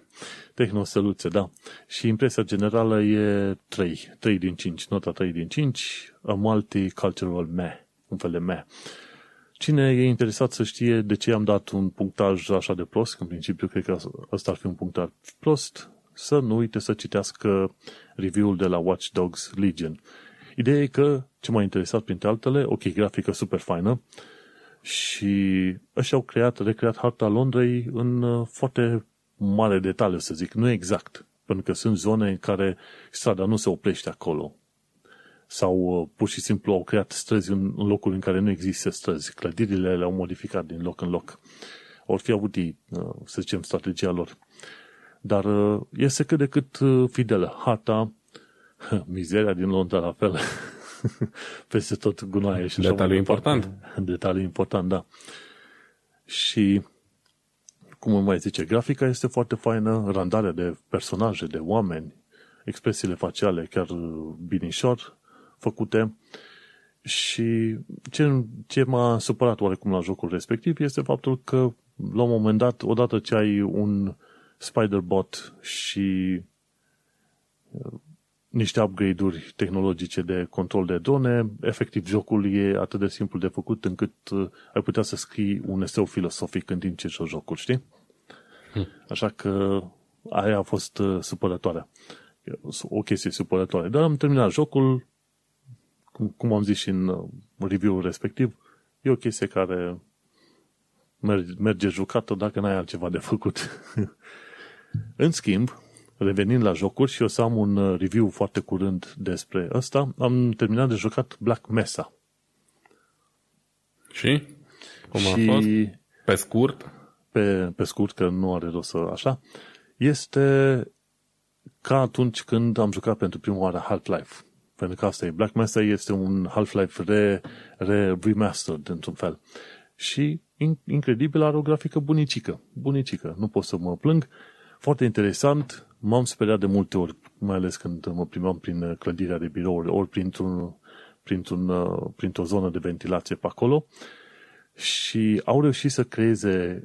A: Tehnosteluțe, da. Și impresia generală e 3. 3 din 5, nota 3 din 5, a multicultural me, un fel de me. Cine e interesat să știe de ce am dat un punctaj așa de prost, în principiu cred că ăsta ar fi un punctaj prost, să nu uite să citească review-ul de la Watch Dogs Legion. Ideea e că, ce m-a interesat printre altele, ok, grafică super faină și ăștia au creat, recreat harta Londrei în uh, foarte mare detaliu, să zic, nu exact, pentru că sunt zone în care strada nu se oprește acolo sau uh, pur și simplu au creat străzi în, în locuri în care nu există străzi. Clădirile le-au modificat din loc în loc. Or fi avut ei, uh, să zicem, strategia lor. Dar uh, este cât de cât fidelă. Hata, mizeria din Londra la fel. Peste tot gunoaie și
B: Detaliu important.
A: Detaliu important, da. Și cum mai zice, grafica este foarte faină, randarea de personaje, de oameni, expresiile faciale chiar binișor, făcute și ce, ce m-a supărat oarecum la jocul respectiv este faptul că la un moment dat, odată ce ai un Spider-Bot și uh, niște upgrade-uri tehnologice de control de drone, efectiv jocul e atât de simplu de făcut încât uh, ai putea să scrii un eseu filosofic în timp ce joci jocul, știi? Hm. Așa că aia a fost uh, supărătoare. O chestie supărătoare. Dar am terminat jocul, cum, cum am zis și în uh, review-ul respectiv, e o chestie care merge, merge jucată dacă n-ai altceva de făcut. în schimb, revenind la jocuri și o să am un uh, review foarte curând despre ăsta, am terminat de jucat Black Mesa.
B: Și? Cum
A: și
B: a fost? Pe scurt?
A: Pe, pe scurt, că nu are rost să așa. Este ca atunci când am jucat pentru prima oară Half-Life. Pentru că asta e. Black Mesa este un Half-Life re, re remastered, într-un fel. Și incredibil are o grafică bunicică. Bunicică. Nu pot să mă plâng. Foarte interesant. M-am speriat de multe ori, mai ales când mă primeam prin clădirea de birouri, ori printr-un, printr-un, printr-o zonă de ventilație pe acolo. Și au reușit să creeze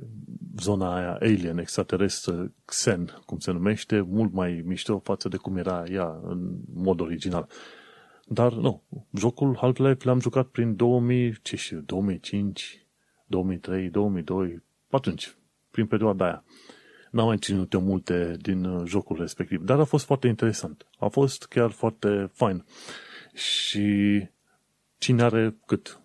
A: zona aia alien, extraterestră, Xen, cum se numește, mult mai mișto față de cum era ea în mod original. Dar nu, jocul Half-Life l-am jucat prin 2000, ce știu, 2005, 2003, 2002, atunci, prin perioada aia. N-am mai ținut eu multe din uh, jocul respectiv, dar a fost foarte interesant. A fost chiar foarte fain. Și cine are cât?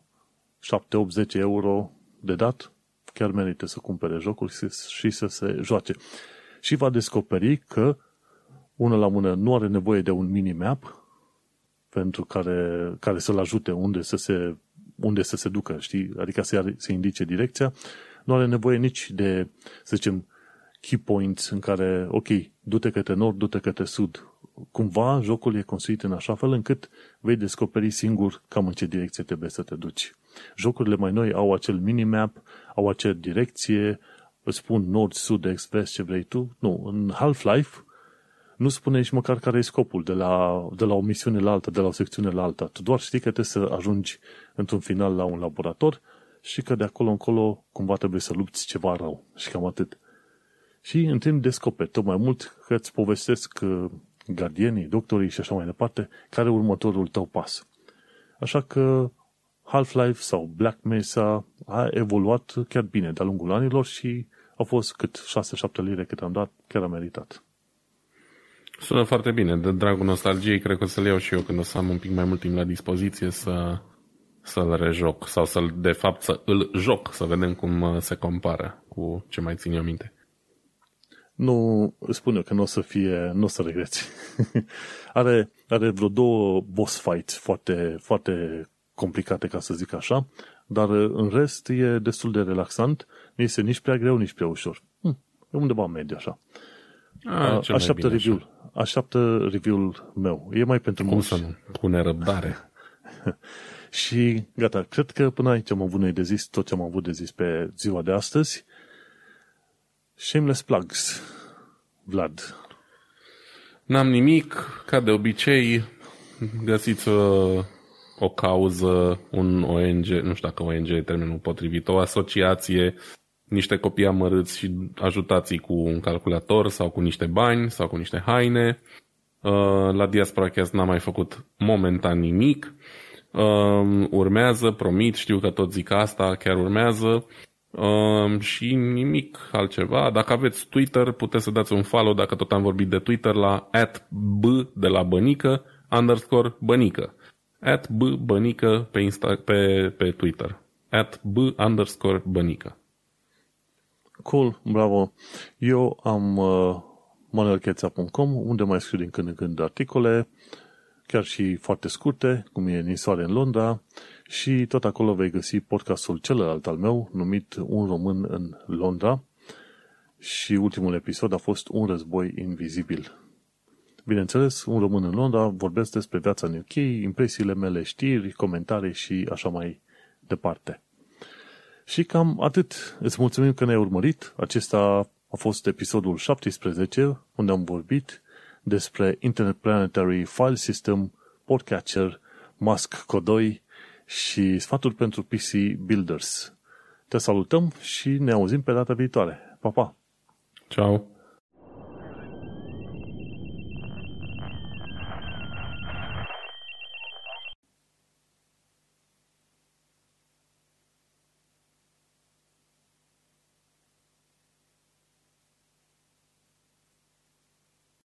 A: 7-8-10 euro de dat, chiar merită să cumpere jocul și să se joace. Și va descoperi că, una la mână, nu are nevoie de un minimap pentru care, care să-l ajute unde să se, unde să se ducă, știi? Adică să, să indice direcția. Nu are nevoie nici de, să zicem, key points în care, ok, du-te către nord, du-te către sud. Cumva jocul e construit în așa fel încât vei descoperi singur cam în ce direcție trebuie să te duci. Jocurile mai noi au acel minimap, au acea direcție, îți spun nord, sud, est, vest, ce vrei tu. Nu, în Half-Life nu spune nici măcar care e scopul de la, de la o misiune la alta, de la o secțiune la alta. Tu doar știi că trebuie să ajungi într-un final la un laborator și că de acolo încolo cumva trebuie să lupți ceva rău. Și cam atât. Și în timp descoperi tot mai mult că îți povestesc uh, gardienii, doctorii și așa mai departe, care e următorul tău pas. Așa că Half-Life sau Black Mesa a evoluat chiar bine de-a lungul anilor și a fost cât 6-7 lire cât am dat, chiar a meritat.
B: Sună foarte bine. De dragul nostalgiei, cred că o să-l iau și eu când o să am un pic mai mult timp la dispoziție să, să-l rejoc sau să-l, de fapt, să îl joc, să vedem cum uh, se compară cu ce mai țin eu minte.
A: Nu, spun eu că nu o să fie, nu o să regreți. are, are vreo două boss fights foarte, foarte complicate, ca să zic așa, dar uh, în rest e destul de relaxant, nu este nici prea greu, nici prea ușor. Hm, e undeva mediu, așa.
B: A, așteaptă
A: review-ul. Așteaptă review-ul meu. E mai pentru
B: Cum să nu? Cu nerăbdare.
A: și gata, cred că până aici am avut noi de zis tot ce am avut de zis pe ziua de astăzi. Shameless plugs. Vlad.
B: N-am nimic, ca de obicei, găsiți uh, o cauză, un ONG, nu știu dacă ONG e termenul potrivit, o asociație niște copii amărâți și ajutați cu un calculator sau cu niște bani sau cu niște haine. Uh, la Diaspora Cast n-am mai făcut momentan nimic. Uh, urmează, promit, știu că tot zic asta, chiar urmează. Uh, și nimic altceva. Dacă aveți Twitter, puteți să dați un follow dacă tot am vorbit de Twitter la b de la bănică underscore bănică. At b bănică pe, Insta- pe, pe Twitter. At b underscore bănică.
A: Cool, bravo. Eu am uh, manuelcheța.com unde mai scriu din când în când articole, chiar și foarte scurte, cum e Nisoare în Londra, și tot acolo vei găsi podcastul celălalt al meu, numit Un român în Londra, și ultimul episod a fost Un război invizibil. Bineînțeles, un român în Londra vorbesc despre viața în UK, impresiile mele, știri, comentarii și așa mai departe. Și cam atât. Îți mulțumim că ne-ai urmărit. Acesta a fost episodul 17, unde am vorbit despre Internet Planetary File System, Podcatcher, Mask Codoi și sfaturi pentru PC Builders. Te salutăm și ne auzim pe data viitoare. Pa, pa!
B: Ciao!